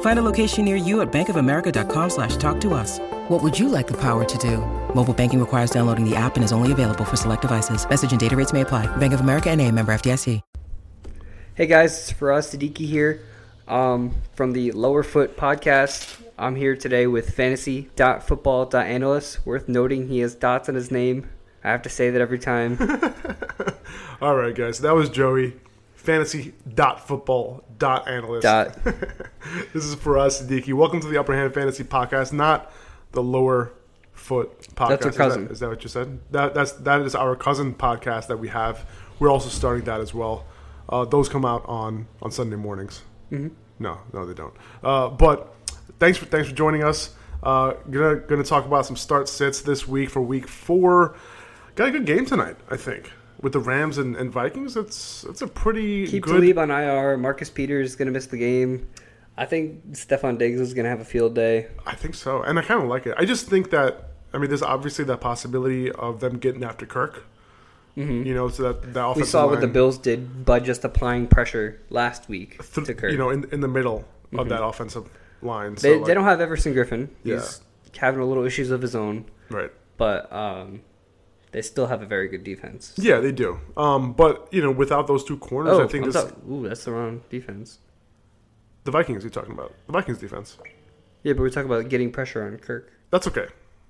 Find a location near you at bankofamerica.com slash talk to us. What would you like the power to do? Mobile banking requires downloading the app and is only available for select devices. Message and data rates may apply. Bank of America and a member FDIC. Hey guys, it's Faraz Siddiqui here um, from the Lower Foot podcast. I'm here today with fantasy.football.analyst. Worth noting he has dots in his name. I have to say that every time. All right, guys. That was Joey. Fantasy.football.analyst. Dot. this is Faraz, Siddiqui. Welcome to the Upper Hand Fantasy Podcast, not the Lower Foot Podcast. That's our Is cousin. that- is that what you said? That, that's, that is our cousin podcast that we have. We're also starting that as well. Uh, those come out on, on Sunday mornings. Mm-hmm. No, no, they don't. Uh, but thanks for thanks for joining us. Uh, gonna gonna talk about some start sits this week for week four. Got a good game tonight, I think, with the Rams and, and Vikings. It's it's a pretty Keep good. Talib on IR. Marcus Peters is going to miss the game. I think Stefon Diggs is going to have a field day. I think so, and I kind of like it. I just think that I mean, there's obviously that possibility of them getting after Kirk. You know, so that that Mm-hmm. We saw what the Bills did by just applying pressure last week th- to Kirk. you know, in, in the middle of that offensive line. So they, like- they don't have Everson Griffen. Yeah. He's having a little issues of his own, right. but um, they still have a very good defense. Yeah, they do. Um, but you know, without those two corners, Oh, I think I'm this. Ooh, that's the wrong defense. the Vikings. You're talking about the Vikings defense. Yeah, but we're talking about getting pressure on Kirk. That's okay.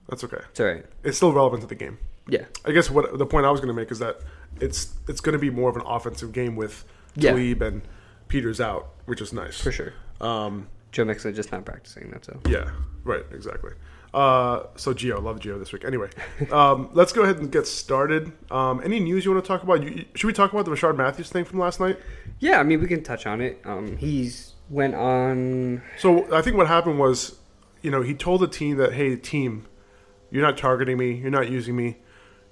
That's okay. It's all right. It's still relevant to the game. Yeah. I guess what the point I was going to make is that it's it's going to be more of an offensive game with Yeah. Talib and Peters out, which is nice For sure. Um, Joe Mixon just not practicing. That's all. yeah, right, exactly. Uh, so Gio, love Gio this week. Anyway, um, let's go ahead and get started. Um, any news you want to talk about? You, should we talk about the Rishard Matthews thing from last night? Yeah, I mean we can touch on it. Um, he's went on. So I think what happened was, you know, he told the team that, hey, team, you're not targeting me, you're not using me,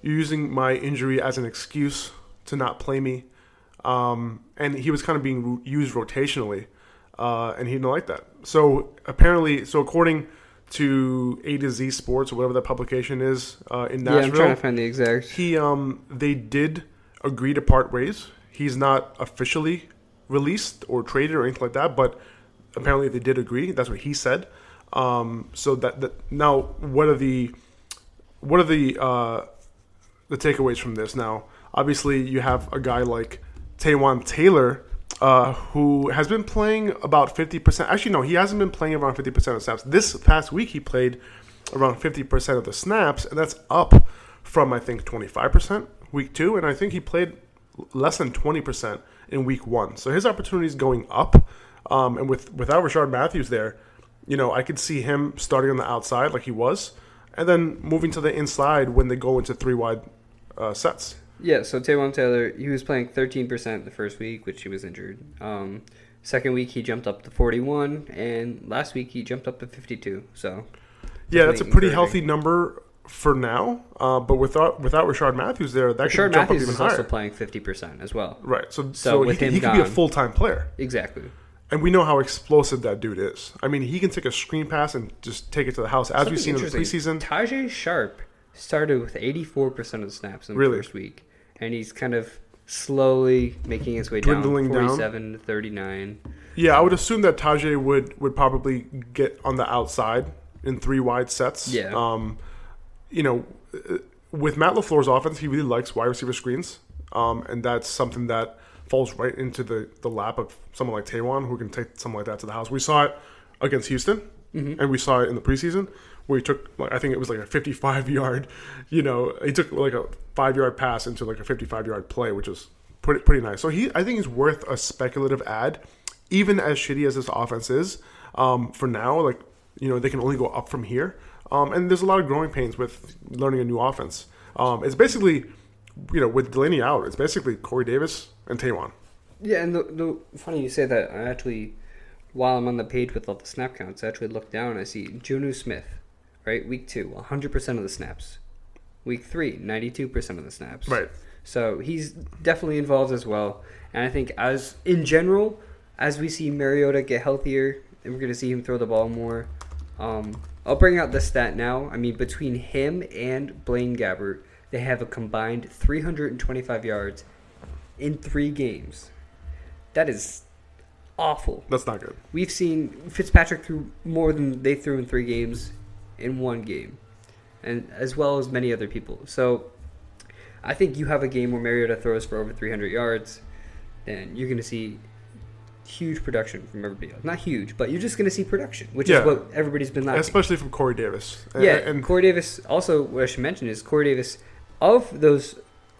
you're using my injury as an excuse to not play me, um, and he was kind of being used rotationally, uh, and he didn't like that. So apparently, so according to A to Z Sports or whatever that publication is uh, in Nashville. Yeah, I'm trying to find the exact. he um they did agree to part ways. He's not officially released or traded or anything like that, but apparently they did agree. That's what he said. Um, so that, that now what are the what are the uh, the takeaways from this? Now, obviously, you have a guy like Taywan Taylor. Uh, who has been playing about 50%. Actually, no, he hasn't been playing around 50% of snaps. This past week, he played around 50% of the snaps, and that's up from, I think, 25% week two. And I think he played less than 20% in week one. So his opportunity is going up. Um, and with without Rishard Matthews there, you know, I could see him starting on the outside like he was, and then moving to the inside when they go into three wide uh, sets. Yeah, so Taywan Taylor, he was playing 13% the first week, which he was injured. Um, second week, he jumped up to 41, and last week, he jumped up to 52. So, Yeah, that's a pretty healthy number for now. Uh, but without without Rishard Matthews there, that Rishard could jump Matthews up even is also playing 50% as well. Right. So So so, he, with could- him he could be a full time player, Exactly. and we know how explosive that dude is. I mean, he can take a screen pass and just take it to the house, as we've seen in the preseason. Tajaé Sharpe started with 84% of the snaps in the Really? first week, and he's kind of slowly making his way Dwindling down down? 47 to 39. Yeah, I would assume that Tajaé would would probably get on the outside in three wide sets. Yeah. Um, you know, uh, with Matt LaFleur's offense, he really likes wide receiver screens, um, and that's something that falls right into the, the lap of someone like Taywan who can take something like that to the house. We saw it against Houston, and we saw it in the preseason where he took like I think it was like a 55 yard, you know, he took like a five yard pass into like a 55 yard play, which was pretty pretty nice. So he I think he's worth a speculative ad, even as shitty as this offense is. Um, for now, like you know, they can only go up from here. Um, and there's a lot of growing pains with learning a new offense. Um, it's basically, you know, with Delanie out, it's basically Corey Davis and Taywan. Yeah, and the, the funny you say that. I actually, while I'm on the page with all the snap counts, I actually look down. And I see Jonnu Smith, right? Week two, 100% of the snaps. Week three, 92% of the snaps. Right. So he's definitely involved as well. And I think as in general, as we see Mariota get healthier, and we're going to see him throw the ball more. Um, I'll bring out the stat now. I mean, between him and Blaine Gabbert, they have a combined 325 yards in three games. That is awful. That's not good. We've seen Fitzpatrick threw more than they threw in three games in one game, and as well as many other people. So I think you have a game where Mariota throws for over 300 yards, then you're going to see huge production from everybody else. Not huge, but you're just going to see production, which Yeah. is what everybody's been lacking. Especially from Corey Davis. And- Yeah, and Corey Davis. Also, what I should mention is Corey Davis. Of those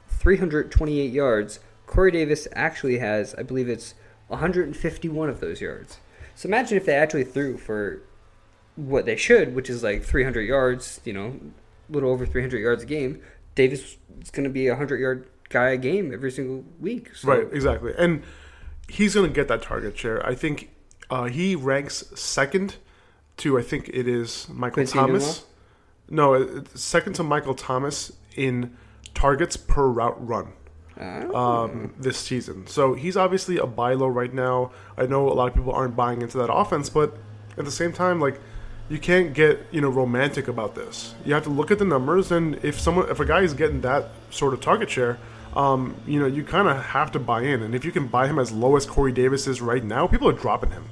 328 yards, Corey Davis actually has, I believe it's 151 of those yards. So imagine if they actually threw for what they should, which is like 300 yards. You know, a little over 300 yards a game. Davis is going to be a 100 yard guy a game every single week. So Right, exactly. And he's going to get that target share. I think uh, he ranks second to, I think it is Michael Quincy Thomas. No, second to Michael Thomas in targets per route run Ah. um, this season. So he's obviously a buy low right now. I know a lot of people aren't buying into that offense, but at the same time, like you can't get you know romantic about this. You have to look at the numbers, and if someone, if a guy is getting that sort of target share, um, you know you kind of have to buy in. And if you can buy him as low as Corey Davis is right now, people are dropping him.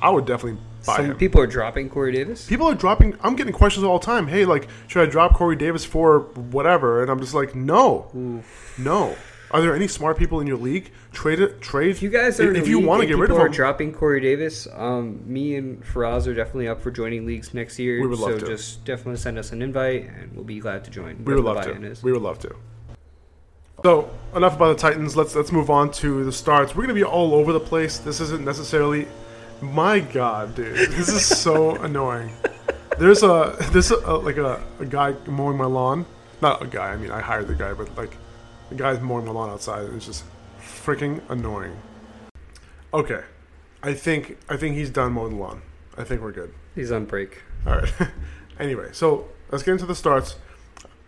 I would definitely buy some him. people are dropping Corey Davis. People are dropping. I'm getting questions all the time. Hey, like, should I drop Corey Davis for whatever? And I'm just like, no, no. Are there any smart people in your league? Trade it. Trade. If you guys are if you want to get rid of him, dropping Corey Davis, um, me and Faraz are definitely up for joining leagues next year. We would love so to. just definitely send us an invite, and we'll be glad to join. we would love to. is. We would love to. So enough about the Titans. Let's let's move on to the starts. We're gonna be all over the place. This isn't necessarily. My God, dude, this is so annoying. There's a there's a, like a, a guy mowing my lawn. Not a guy. I mean, I hired the guy, but like the guy's mowing my lawn outside. And it's just freaking annoying. Okay, I think I think he's done mowing the lawn. I think we're good. He's on break. All right. anyway, so let's get into the starts.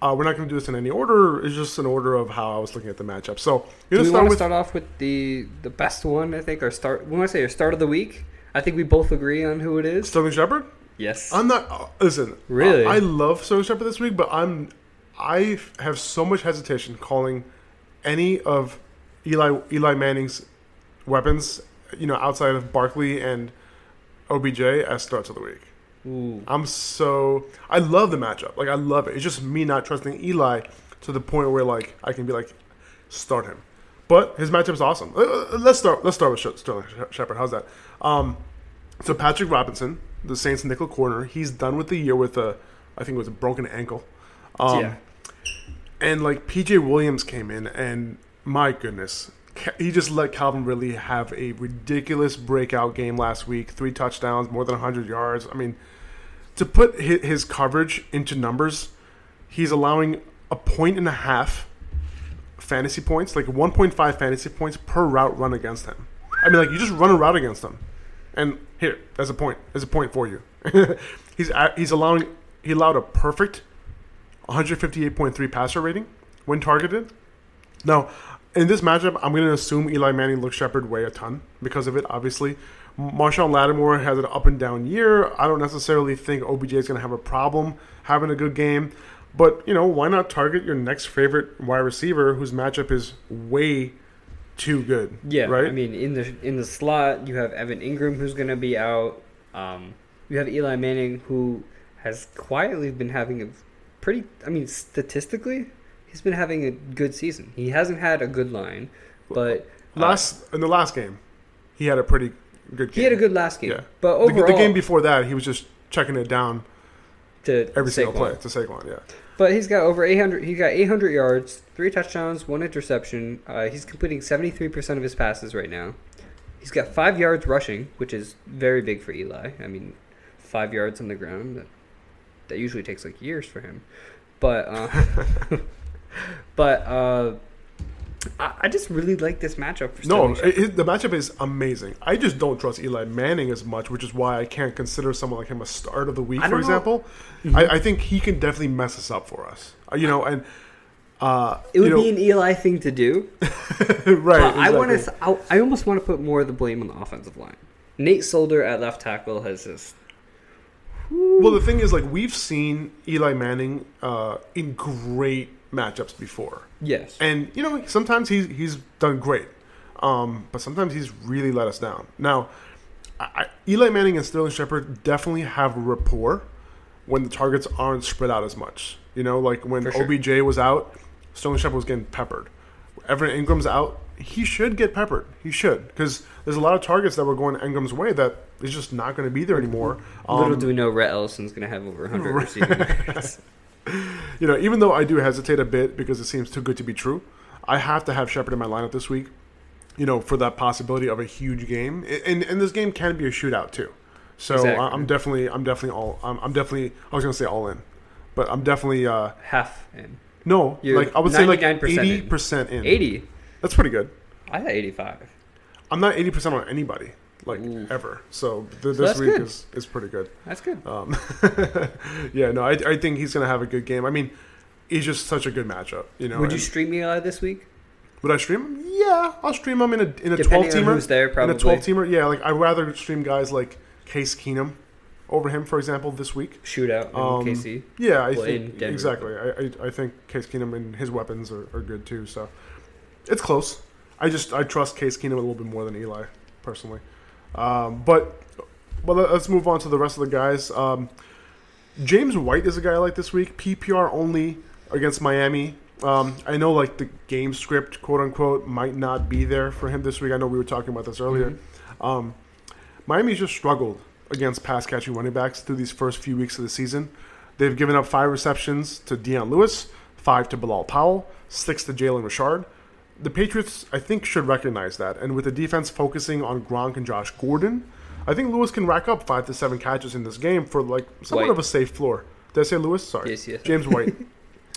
Uh, we're not going to do this in any order. It's just an order of how I was looking at the matchup. So you're Do we going want to start off with the the best one? I think our start. We want to say our start of the week. I think we both agree on who it is. Sterling Shepard. Yes. I'm not. Uh, listen, Really? I, I love Sterling Shepard this week, but I'm. I have so much hesitation calling any of Eli Eli Manning's weapons, you know, outside of Barkley and OBJ as starts of the week. Ooh. I'm so I love the matchup. Like I love it. It's just me not trusting Eli to the point where like I can be like start him. But his matchup's awesome. Let's start. Let's start with Sterling Shepard. How's that? Um, so Patrick Robinson, the Saints nickel corner, he's done with the year with a, I think it was a broken ankle. Um, yeah. And like PJ Williams came in, and my goodness, he just let Calvin Ridley have a ridiculous breakout game last week. Three touchdowns, more than 100 yards. I mean, to put his coverage into numbers, he's allowing a point and a half fantasy points, like 1.5 fantasy points per route run against him. I mean, like you just run a route against him, and here, there's a point. There's a point for you. he's he's allowing he allowed a perfect 158.3 passer rating when targeted. Now, in this matchup, I'm going to assume Eli Manning looks Shepard way a ton because of it, obviously. Marshon Lattimore has an up and down year. I don't necessarily think OBJ is going to have a problem having a good game. But, you know, why not target your next favorite wide receiver whose matchup is way too good? Yeah, Right? I mean, in the in the slot, you have Evan Engram who's going to be out. Um, you have Eli Manning who has quietly been having a pretty. I mean, statistically, he's been having a good season. He hasn't had a good line, but uh, last In the last game, he had a pretty good game. he had a good last game. Yeah. But The- overall, the game before that, he was just checking it down to every single play to Saquon. Yeah, But he's got over 800. He got 800 yards, three touchdowns, one interception. Uh, he's completing 73% of his passes right now. He's got five yards rushing, which is very big for Eli. I mean, five yards on the ground. That, usually takes like years for him. But uh, but uh, I, I just really like this matchup. For no, it, the matchup is amazing. I just don't trust Eli Manning as much, which is why I can't consider someone like him a start of the week, for example. Mm-hmm. I, I think he can definitely mess us up for us. Uh, You know, and uh, It would you know, be an Eli thing to do. right. But I want exactly. to. I almost want to put more of the blame on the offensive line. Nate Solder at left tackle has just Well, the thing is, like we've seen Eli Manning uh, in great matchups before, yes. and you know sometimes he's he's done great, um, but sometimes he's really let us down. Now, I, I, Eli Manning and Sterling Shepard definitely have rapport when the targets aren't spread out as much. You know, like when sure. OBJ was out, Sterling Shepard was getting peppered. Evan Engram's out, he should get peppered. He should because there's a lot of targets that were going Engram's way that is just not going to be there anymore. Little Um, do we know, Rhett Ellison's going to have over 100 receiving yards. you know, even though I do hesitate a bit because it seems too good to be true, I have to have Shepard in my lineup this week. You know, for that possibility of a huge game, and and this game can be a shootout too. So Exactly. I'm definitely, I'm definitely all, I'm, I'm definitely, I was gonna say all in, but I'm definitely, uh, Half in. no, You're like I would say like 99% in. eighty percent in. 80. That's pretty good. I had 85. I'm not eighty percent on anybody like Ooh. ever. So th- this week good. is is pretty good. That's good. Um, yeah, no, I, I think he's gonna have a good game. I mean, he's just such a good matchup. You know, Would you stream Eli this week? Would I stream him? Yeah, I'll stream him in a in a twelve teamer. who's there, in probably. a twelve teamer. Yeah, like I'd rather stream guys like Case Keenum over him, for example, this week. Shootout in Um, KC. Yeah, I Well, think exactly. I, I I think Case Keenum and his weapons are, are good too. So it's close. I just I trust Case Keenum a little bit more than Eli personally. Um, but but let- let's move on to the rest of the guys. Um, James White is a guy I like this week. PPR only against Miami. Um, I know like the game script, quote unquote, might not be there for him this week. I know we were talking about this earlier. Um, Miami's just struggled against pass catching running backs through these first few weeks of the season. They've given up five receptions to Dion Lewis, five to Bilal Powell, six to Jalen Richard. The Patriots, I think, should recognize that. And with the defense focusing on Gronk and Josh Gordon, I think Lewis can rack up five to seven catches in this game for like somewhat White. of a safe floor. Did I say Lewis? Sorry. Yes, yes. James White.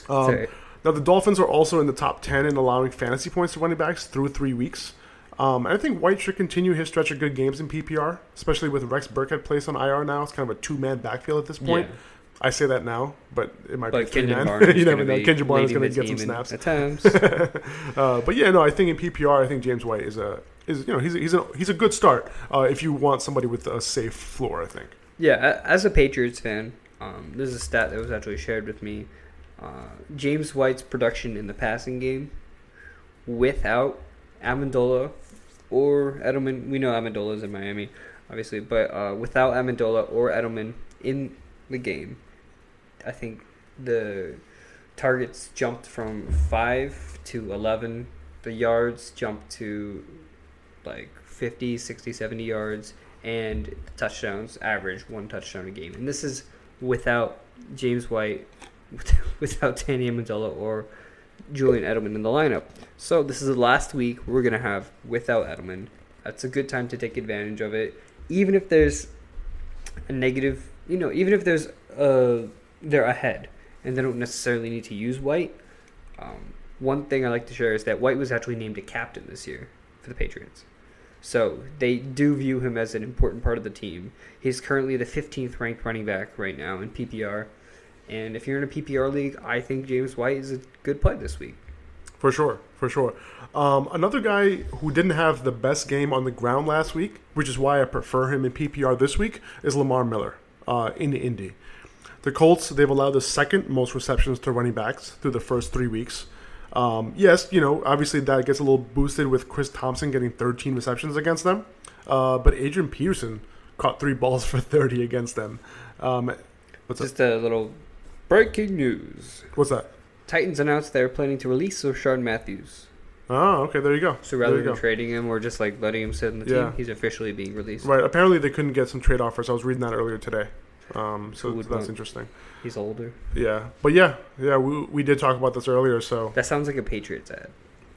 Um, now the Dolphins are also in the top ten in allowing fantasy points to running backs through three weeks. Um, and I think White should continue his stretch of good games in PPR, especially with Rex Burkhead placed on IR now. It's kind of a two man backfield at this point. Yeah. I say that now, but it might But be three. You never know. Kendrick Barnes is going to get some snaps. at times. Uh, but yeah, no, I think in PPR, I think James White is a is you know he's a, he's a he's a good start uh, if you want somebody with a safe floor. I think. Yeah, as a Patriots fan, um, this is a stat that was actually shared with me. Uh, James White's production in the passing game without Amendola or Edelman, we know Amendola's in Miami, obviously, but uh, without Amendola or Edelman in the game, I think the targets jumped from 5 to 11. The yards jumped to like 50, 60, 70 yards and the touchdowns average one touchdown a game. And this is without James White, without Danny Amendola or Julian Edelman in the lineup. So this is the last week we're gonna have without Edelman. That's a good time to take advantage of it, even if there's a negative. You know, even if there's uh they're ahead and they don't necessarily need to use White. Um, one thing I like to share is that White was actually named a captain this year for the Patriots. So they do view him as an important part of the team. He's currently the 15th ranked running back right now in PPR. And if you're in a PPR league, I think James White is a good play this week. For sure, for sure. Um, another guy who didn't have the best game on the ground last week, which is why I prefer him in PPR this week, is Lamar Miller uh, in Indy. The Colts, they've allowed the second most receptions to running backs through the first three weeks. Um, yes, you know, obviously that gets a little boosted with Chris Thompson getting 13 receptions against them. Uh, but Adrian Peterson caught three balls for 30 against them. Um, what's, Just a little breaking news. what's that? Titans announced they're planning to release Rishard Matthews. Oh, okay, there you go. So rather than go. trading him or just like letting him sit on the Yeah. team, he's officially being released. Right. Apparently, they couldn't get some trade offers. I was reading that earlier today. Um, so that's interesting. He's older. Yeah, but yeah, yeah, we, we did talk about this earlier, so That sounds like a Patriots ad.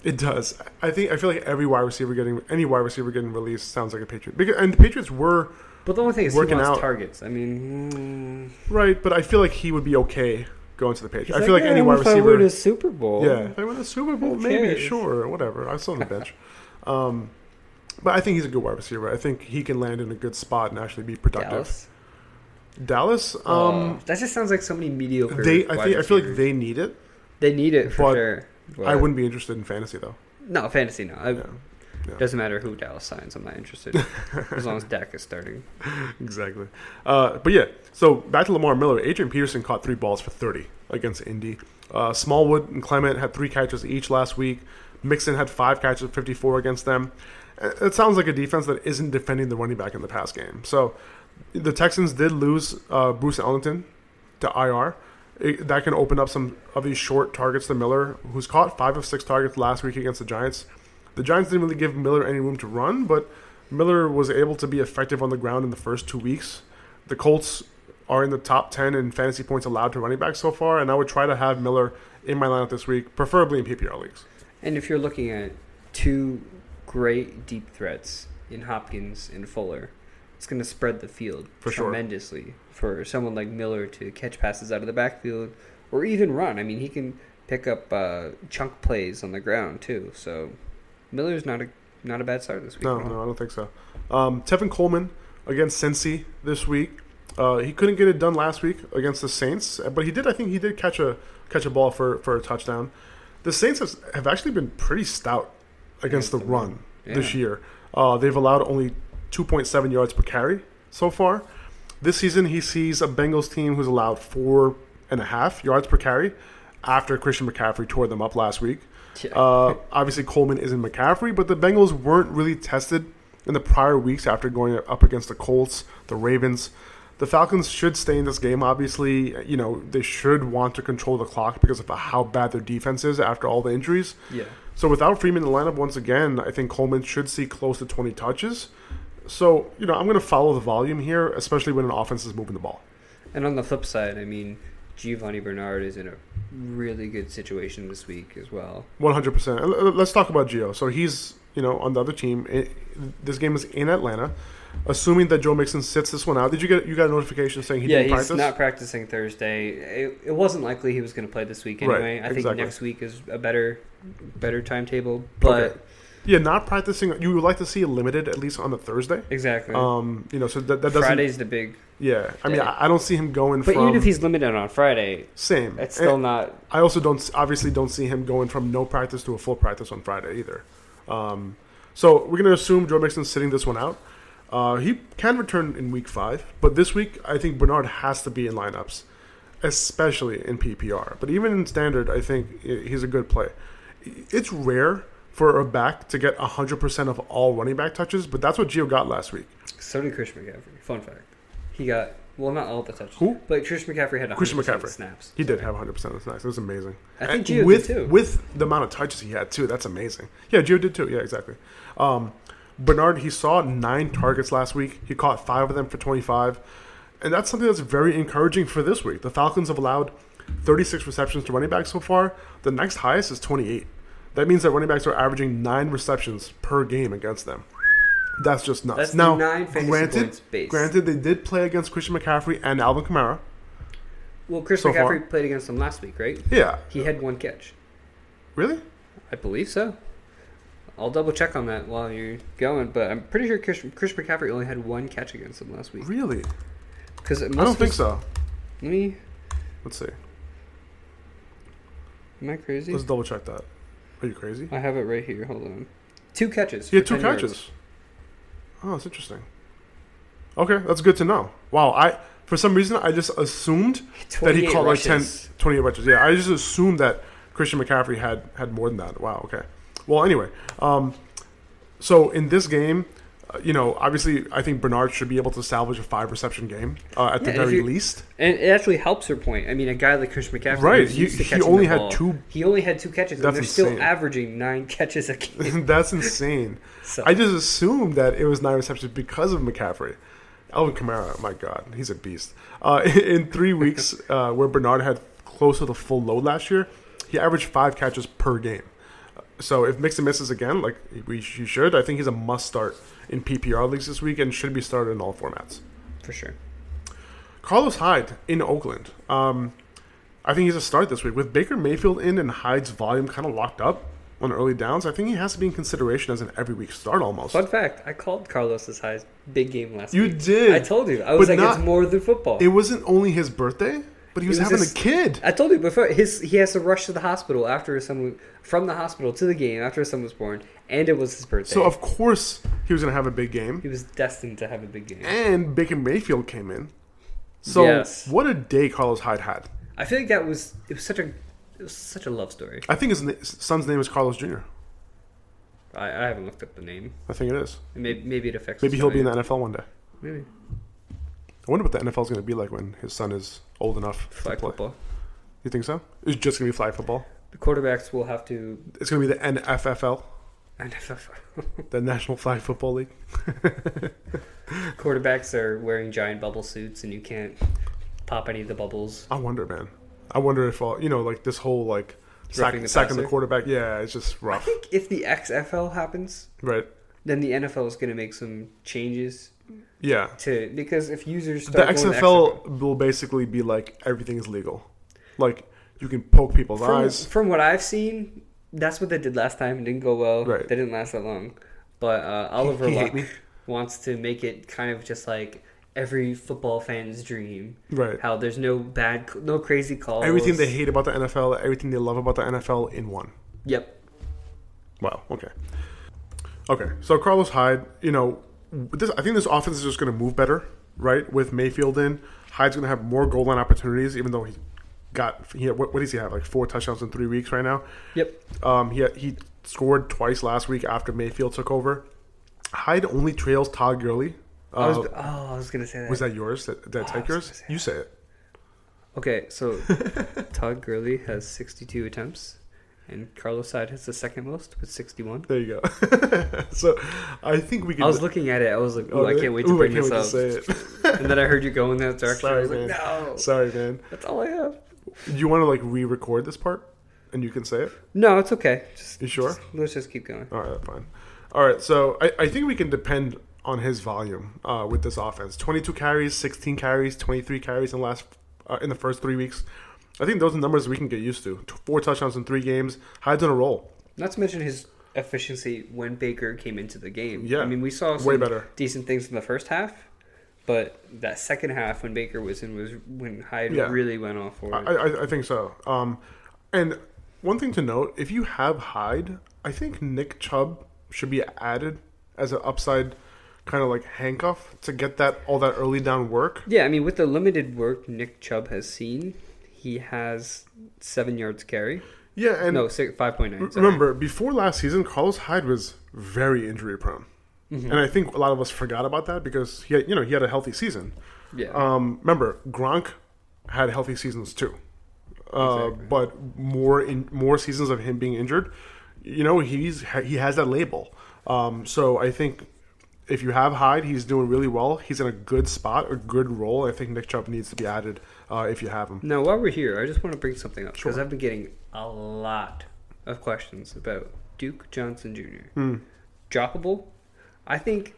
it does. I think I feel like every wide receiver getting any wide receiver getting released sounds like a Patriot. Because, and the Patriots were But the only thing is, Working out. targets. I mean, mm, right, but I feel like he would be okay going to the Patriots. he's I feel like, "Yeah, any wide if I receiver. win a Super Bowl. Yeah, if I win a Super Bowl, maybe sure, whatever. I'm still on the bench. Um, but I think he's a good wide receiver. I think he can land in a good spot and actually be productive. Dallas. Dallas, Um, um, that just sounds like so many mediocre. they I think I feel like they need it. they need it for sure. But I wouldn't be interested in fantasy though. No fantasy. No, I, Yeah, yeah. doesn't matter who Dallas signs. I'm not interested as long as Dak is starting. exactly. Uh, but yeah, so back to Lamar Miller. Adrian Peterson caught three balls for 30 against Indy. Uh, Smallwood and Clement had three catches each last week. Mixon had five catches, 54 against them. Uh, It sounds like a defense that isn't defending the running back in the pass game. So the Texans did lose uh, Bruce Ellington to IR. It, that can open up some of these short targets to Miller, who's caught five of six targets last week against the Giants. The Giants didn't really give Miller any room to run, but Miller was able to be effective on the ground in the first two weeks. The Colts are in the top 10 in fantasy points allowed to running back so far, and I would try to have Miller in my lineup this week, preferably in PPR leagues. And if you're looking at two great deep threats in Hopkins and Fuller, it's going to spread the field For sure. tremendously for someone like Miller to catch passes out of the backfield or even run. I mean, he can pick up uh, chunk plays on the ground too. So Miller's not a not a bad start this week. No, no, I don't think so. Um, Tevin Coleman against Cincy this week. Uh, he couldn't get it done last week against the Saints, but he did. I think he did catch a catch a ball for, for a touchdown. The Saints has, have actually been pretty stout against the run this Yeah. year. Uh, they've allowed only 2.7 yards per carry so far. This season, he sees a Bengals team who's allowed four and a half yards per carry after Christian McCaffrey tore them up last week. Yeah. Uh, obviously, Coleman isn't McCaffrey, but the Bengals weren't really tested in the prior weeks after going up against the Colts, the Ravens. The Falcons should stay in this game. Obviously, you know they should want to control the clock because of how bad their defense is after all the injuries. yeah. So without Freeman in the lineup once again, I think Coleman should see close to 20 touches. So you know I'm going to follow the volume here, especially when an offense is moving the ball. And on the flip side, I mean, Giovani Bernard is in a really good situation this week as well. One hundred percent. Let's talk about Gio. So he's you know on the other team. It, this game is in Atlanta. Assuming that Joe Mixon sits this one out, did you get you got a notification saying he yeah, didn't he's practice? not practicing Thursday. It, it wasn't likely he was going to play this week Right, anyway. I think exactly. next week is a better, better timetable. But Okay. Yeah, not practicing. You would like to see it limited at least on a Thursday. exactly, Um, you know, so that, that doesn't. Friday's the big. Yeah, I mean, day. I, I don't see him going But from even if he's limited on Friday, same. it's still And not. I also don't obviously don't see him going from no practice to a full practice on Friday either. Um, so we're gonna assume Joe Mixon's sitting this one out. Uh, he can return in week five, but this week I think Bernard has to be in lineups, especially in PPR. But even in standard, I think he's a good play. It's rare for a back to get 100% of all running back touches, but that's what Gio got last week. So did Chris McCaffrey. Fun fact: he got well, not all the touches. Who? But Chris McCaffrey had 100% Christian of McCaffrey. snaps. He did have 100% of the snaps. It was amazing. I think Gio did with, too. With the amount of touches he had, too. That's amazing. Yeah, Gio did too. Yeah, exactly. Um, Bernard, he saw nine targets last week. He caught five of them for 25. And that's something that's very encouraging for this week. The Falcons have allowed 36 receptions to running backs so far. The next highest is 28. That means that running backs are averaging nine receptions per game against them. That's just nuts. That's now, nine fantasy granted, points base. granted, they did play against Christian McCaffrey and Alvin Kamara. Well, Chris So McCaffrey far. played against them last week, right? Yeah, He had one catch. really? I believe so. I'll double check on that while you're going, but I'm pretty sure Chris, Chris McCaffrey only had one catch against them last week. Really? Because I don't think so. Let me. Let's see. Am I crazy? Let's double check that. Are you crazy? I have it right here. Hold on. Two catches. Yeah, two 10 yards. catches. Oh, that's interesting. Okay, that's good to know. Wow, I for some reason I just assumed that he caught rushes. like 10, 28 rushes. Yeah, I just assumed that Christian McCaffrey had had more than that. Wow. Okay. Well, anyway, um, so in this game, you know, obviously, I think Bernard should be able to salvage a five reception game uh, at the Yeah, if very least. And it actually helps her point. I mean, a guy like Chris McCaffrey, Right, he- he only the had ball, two- He only had two catches, and they're still averaging nine catches a game. That's insane. So- I just assumed that it was nine receptions because of McCaffrey. Alvin Kamara, my God, he's a beast. Uh, in three weeks, uh, where Bernard had close to the full load last year, he averaged five catches per game. So if Mixon misses again, like we he should, I think he's a must start in PPR leagues this week and should be started in all formats. For sure. Carlos Hyde in Oakland. Um, I think he's a start this week with Baker Mayfield in and Hyde's volume kind of locked up on early downs. I think he has to be in consideration as an every week start almost. Fun fact: I called Carlos's highest big game last week. You week. did? I told you. I was But like, not- it's more than football. It wasn't only his birthday, but he was, was having a kid. I told you before. His he has to rush to the hospital after his son from the hospital to the game after his son was born, and it was his birthday. So of course he was going to have a big game. he was destined to have a big game. and Baker Mayfield came in. So Yes. what a day Carlos Hyde had. I feel like that was it was such a it was such a love story. I think his na- son's name is Carlos Jr. I, I haven't looked up the name. I think it is. Maybe maybe it affects. Maybe he'll be in the. NFL one day. Maybe I wonder what the NFL is going to be like when his son is old enough flag to play. football. You think so? It's just going to be flag football. The quarterbacks will have to. It's going to be the NFFL, NFL the National Flag Football League. quarterbacks are wearing giant bubble suits, and you can't pop any of the bubbles. I wonder, man. I wonder if all you know, like this whole like sack, the sacking the quarterback. Yeah, it's just rough. I think if the XFL happens, right? then the NFL is going to make some changes Yeah, to because if users the start going to XFL will basically be like everything is legal, like you can poke people's from, eyes. from what I've seen, that's what they did last time. It didn't go well. Right. They didn't last that long. But uh, Oliver Luck wants to make it kind of just like every football fan's dream. Right. How there's no bad, no crazy calls. Everything they hate about the NFL, everything they love about the NFL in one. Yep. Wow. Okay. Okay. So Carlos Hyde, you know, this I think this offense is just going to move better, right? With Mayfield in, Hyde's going to have more goal line opportunities, even though he got he had, what, what does he have like four touchdowns in three weeks right now. Yep. Um, he had, he scored twice last week after Mayfield took over. Hyde only trails Todd Gurley. Uh, I was, was, oh, I was gonna say that. Was that yours? That, did I Oh, take yours? say You say it. Okay, so Todd Gurley has 62 attempts, and Carlos Hyde has the second most with 61. There you go. so I think we can. I was looking at it. I was like, "Ooh, Oh, I can't wait to Ooh, I bring can't this wait up." to say it. and then I heard you go in that direction. I Sorry, was like, man. "No, Sorry, man. that's all I have." Do you want to like re-record this part, and you can say it? No, it's okay. Just, You sure? just- let's just keep going. All right, fine. All right, so I, I think we can depend on his volume uh, with this offense. Twenty-two carries, sixteen carries, twenty-three carries in last uh, in the first three weeks. I think those are numbers we can get used to. Four touchdowns in three games. Hyde's on a roll. Not to mention his efficiency when Baker came into the game. Yeah, I mean, we saw some way better. decent things in the first half, but that second half when Baker was in was when Hyde Yeah. really went off for I, it. I, I think so. Um, and one thing to note: if you have Hyde, I think Nick Chubb should be added as an upside, kind of like handcuff to get that all that early down work. Yeah, I mean, with the limited work Nick Chubb has seen, he has seven yards carry. Yeah, and no, six, five point nine. Remember, before last season, Carlos Hyde was very injury prone, Mm-hmm. and I think a lot of us forgot about that because he, had, you know, he had a healthy season. yeah, Um, remember, Gronk had healthy seasons too, uh, Exactly. but more in more seasons of him being injured. You know, he's he has that label. Um, so I think if you have Hyde, he's doing really well. He's in a good spot, a good role. I think Nick Chubb needs to be added uh, if you have them. now while we're here, I just want to bring something up because Sure. I've been getting a lot of questions about Duke Johnson Jr. Hmm. Droppable, I think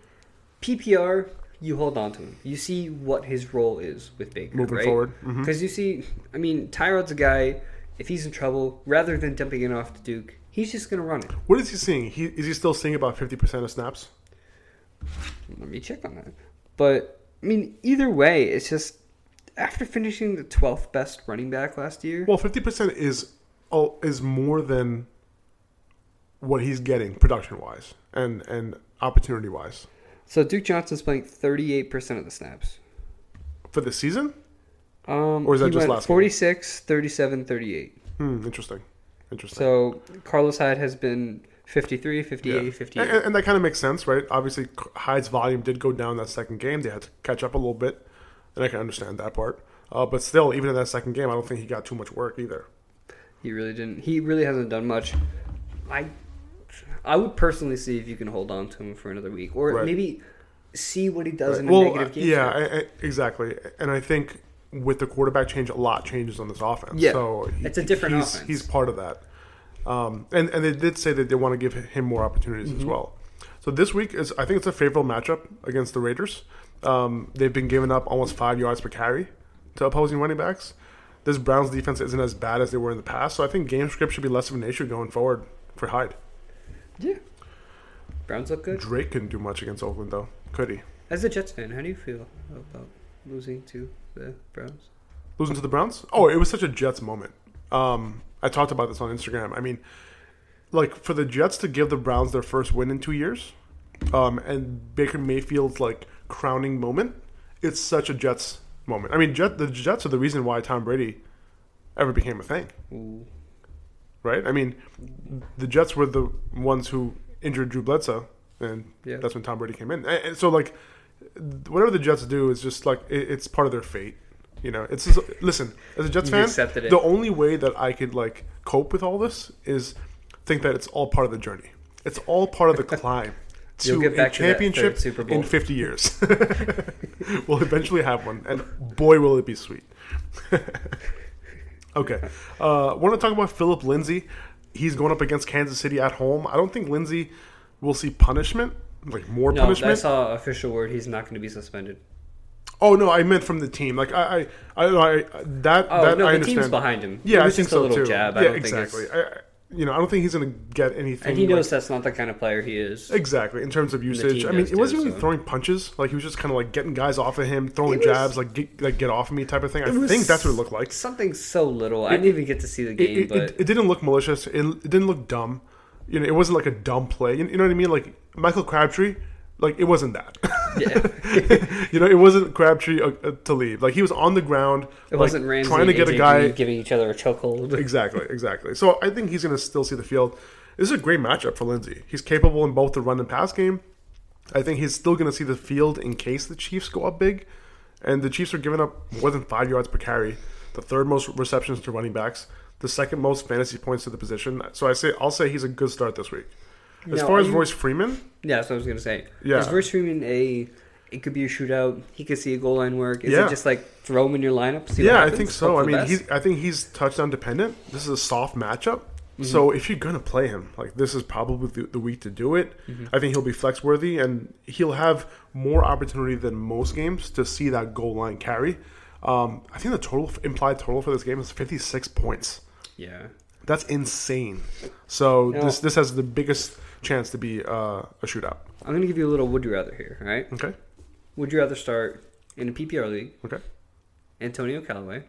PPR. You hold on to him. You see what his role is with Baker, Moving right? forward. Because you see, I mean, Tyrod's a guy. If he's in trouble, rather than dumping it off to Duke, he's just gonna run it. What is he seeing? He, is he still seeing about fifty percent of snaps? Let me check on that. But I mean, either way, it's just after finishing the twelfth best running back last year. Well, fifty percent is oh, is more than what he's getting production wise and and opportunity wise so Duke Johnson's playing thirty-eight percent of the snaps. for the season. Um, Or is that just last game? 46, 37, 38. Hmm, interesting, interesting. So Carlos Hyde has been 53, 58, Yeah. 58. And, and that kind of makes sense, right? Obviously, Hyde's volume did go down that second game. They had to catch up a little bit, and I can understand that part. Uh, but still, even in that second game, I don't think he got too much work either. He really didn't. He really hasn't done much. I, I would personally see if you can hold on to him for another week, or Right. maybe see what he does in a well, negative game. yeah. I, I, exactly. And I think with the quarterback change, a lot changes on this offense. Yeah, so he- it's a different he's, offense. He's part of that. Um, and and they did say that they want to give him more opportunities Mm-hmm. as well. So this week is I think it's a favorable matchup against the Raiders. Um, they've been giving up almost five yards per carry to opposing running backs. This Browns defense isn't as bad as they were in the past, so I think game script should be less of an issue going forward for Hyde. yeah. Browns look good. Drake couldn't do much against Oakland though, could he? As a Jets fan, how do you feel about losing to the Browns? Losing to the Browns? Oh, it was such a Jets moment. Um, I talked about this on Instagram. I mean, like for the Jets to give the Browns their first win in two years, um, and Baker Mayfield's like crowning moment, it's such a Jets moment. I mean, Jet, the Jets are the reason why Tom Brady ever became a thing, right? I mean, the Jets were the ones who injured Drew Bledsoe, and Yeah. that's when Tom Brady came in. And, and so, like, whatever the Jets do is just like it, it's part of their fate. You know, it's just, listen as a Jets fan. The only way that I could like cope with all this is think that it's all part of the journey. It's all part of the climb to You'll get back a to championship Super Bowl. in 50 years. we'll eventually have one, and boy, will it be sweet. okay, uh, want to talk about Phillip Lindsay? He's going up against Kansas City at home. I don't think Lindsay will see punishment, like more No, punishment. I saw official word he's not going to be suspended. Oh no, I meant from the team. Like I, I, I, I that Oh that no, I the understand. team's behind him. Yeah, I think so a little too. jab. Yeah, I don't exactly. I- you know, I don't think he's going to get anything. and he knows like- that's not the kind of player he is. exactly in terms of usage. I mean, it wasn't too, really so. throwing punches. Like he was just kind of like getting guys off of him, throwing was- jabs, like get, like get off of me type of thing. I think that's what it looked like. Something so little. I didn't even get to see the It, game, it, but it, it didn't look malicious. It, it didn't look dumb. You know, it wasn't like a dumb play. You, you know what I mean? Like Michael Crabtree, like it wasn't that. yeah, you know, it wasn't Crabtree uh, uh, to leave. Like he was on the ground, it like, wasn't Ramsey trying to get a guy giving each other a chokehold. exactly, exactly. So I think he's going to still see the field. This is a great matchup for Lindsay. He's capable in both the run and pass game. I think he's still going to see the field in case the Chiefs go up big. And the Chiefs are giving up more than five yards per carry, the third most receptions to running backs, the second most fantasy points to the position. So I say I'll say he's a good start this week. As Now, far as you- Royce Freeman, Yeah, that's what I was gonna say. Yeah. Is Verse Freeman a? It could be a shootout. He could see a goal line work. Is Yeah. it just like throw him in your lineup? See what yeah, I think so. I mean, he's, I think he's touchdown dependent. This is a soft matchup. Mm-hmm. So if you're gonna play him, like this is probably the, the week to do it. Mm-hmm. I think he'll be flex worthy and he'll have more opportunity than most games to see that goal line carry. Um, I think the total implied total for this game is 56 points. yeah. That's insane. So this this has the biggest chance to be uh, a shootout. I'm gonna give you a little would you rather here. All right. Okay. Would you rather start in a PPR league Okay. Antonio Callaway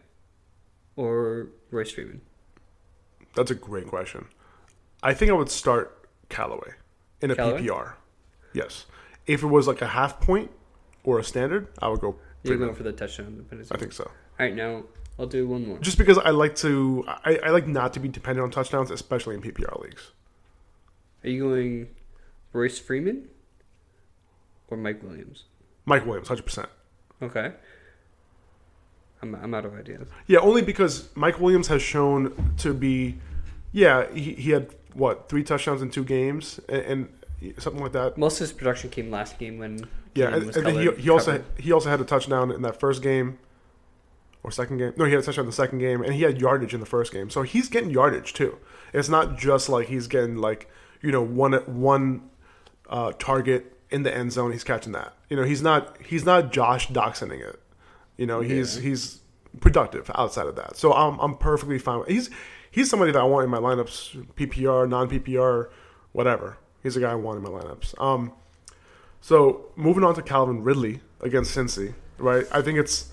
or Royce Freeman? That's a great question. I think I would start Callaway in a Callaway? PPR. Yes. If it was like a half point or a standard, I would go. You're going for the touchdown. I think so. All right, now I'll do one more. Just because I like to, I, I like not to be dependent on touchdowns, especially in PPR leagues. Are you going Royce Freeman or Mike Williams? Mike Williams, hundred percent. Okay. I'm, I'm out of ideas. Yeah, only because Mike Williams has shown to be, yeah, he, he had what three touchdowns in two games and, and something like that. Most of his production came last game when Yeah, and, was and he, he also he also had a touchdown in that first game or second game. No, he had a touchdown in the second game, and he had yardage in the first game. So he's getting yardage too. It's not just like he's getting like you know one one uh, target in the end zone. He's catching that. You know, he's not he's not Josh Doctsoning it. You know, he's he's productive outside of that. So I'm I'm perfectly fine. With, he's he's somebody that I want in my lineups, PPR, non PPR, whatever. He's a guy I want in my lineups. Um, so moving on to Calvin Ridley against Cincy, right? I think it's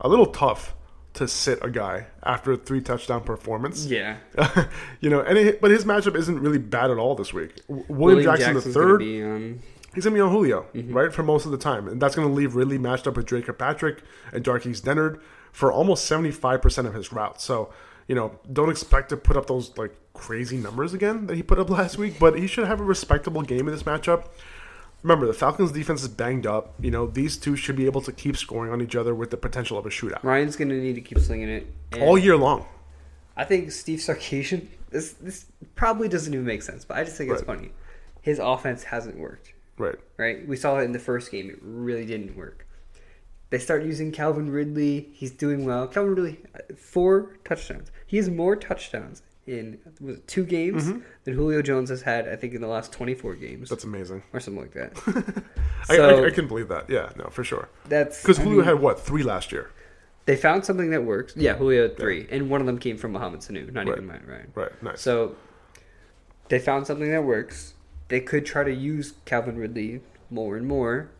a little tough to sit a guy after a three touchdown performance. Yeah. you know, and it, but his matchup isn't really bad at all this week. William, William Jackson the third, be he's gonna be on Julio, Mm-hmm. right, for most of the time, and that's gonna leave Ridley matched up with Dre Kirkpatrick and Darqueze Dennard for almost seventy five percent of his routes. So you know, don't expect to put up those like crazy numbers again that he put up last week, but he should have a respectable game in this matchup. Remember, the Falcons' defense is banged up. You know, these two should be able to keep scoring on each other with the potential of a shootout Ryan's gonna need to keep slinging it all year long. I think Steve Sarkisian. This this probably doesn't even make sense, but I just think it's Right. funny. His offense hasn't worked. Right. right? We saw it in the first game. It really didn't work. They start using Calvin Ridley. He's doing well. Calvin Ridley, uh, four touchdowns. He has more touchdowns in was it two games than Julio Jones has had, I think, in the last 24 games Mm-hmm. That's amazing. or something like that. I, So- I, I can believe that. Yeah, no, for sure. That's Because Julio mean, had what three last year? they found something that works. Yeah, Julio had three, and one of them came from Mohamed Sanu, not Right. even Matt Ryan. Right. Nice. So they found something that works. They could try to use Calvin Ridley more and more.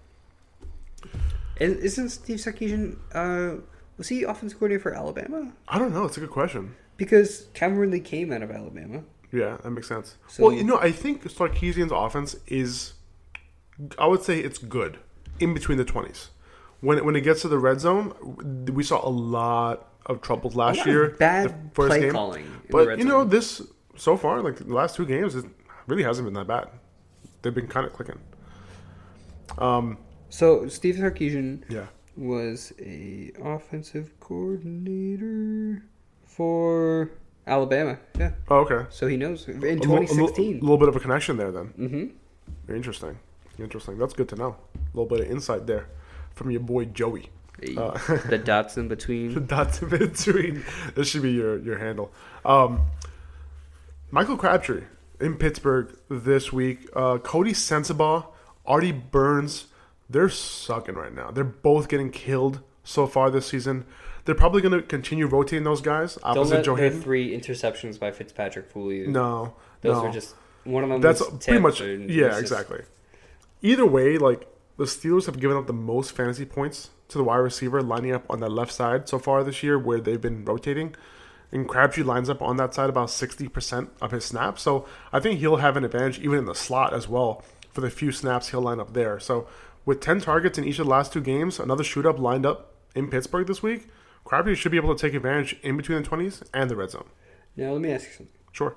And isn't Steve Sarkisian uh, was he offensive coordinator for Alabama? I don't know. It's a good question. Because Calvin Ridley came out of Alabama. Yeah, that makes sense. So- well, you know, I think Sarkisian's offense is, I would say it's good in between the twenties. When it, when it gets to the red zone, we saw a lot of troubles last year. bad the first play game. calling but you know, zone. this so far, like the last two games, it really hasn't been that bad. They've been kind of clicking. Um, So Steve Sarkisian Yeah. was a offensive coordinator for Alabama. Yeah. Oh, okay. So he knows in A little- a little- bit of a connection there, then. mm-hmm. Interesting. Interesting. That's good to know. A little bit of insight there from your boy Joey. Uh, the dots in between. The dots in between. This should be your, your handle. Um, Michael Crabtree in Pittsburgh this week. Uh, Coty Sensabaugh, Artie Burns, they're sucking right now. They're both getting killed so far this season. They're probably going to continue rotating those guys Don't opposite let Joe three interceptions by Fitzpatrick fool you. No, Those no. were just one of them. That's pretty much yeah, just- exactly. Either way, like the Steelers have given up the most fantasy points to the wide receiver lining up on that left side so far this year, where they've been rotating. And Crabtree lines up on that side about sixty percent of his snaps, so I think he'll have an advantage even in the slot as well for the few snaps he'll line up there. So with ten targets in each of the last two games, another shoot up lined up in Pittsburgh this week, Crabtree should be able to take advantage in between the twenties and the red zone. Now let me ask you something. Sure,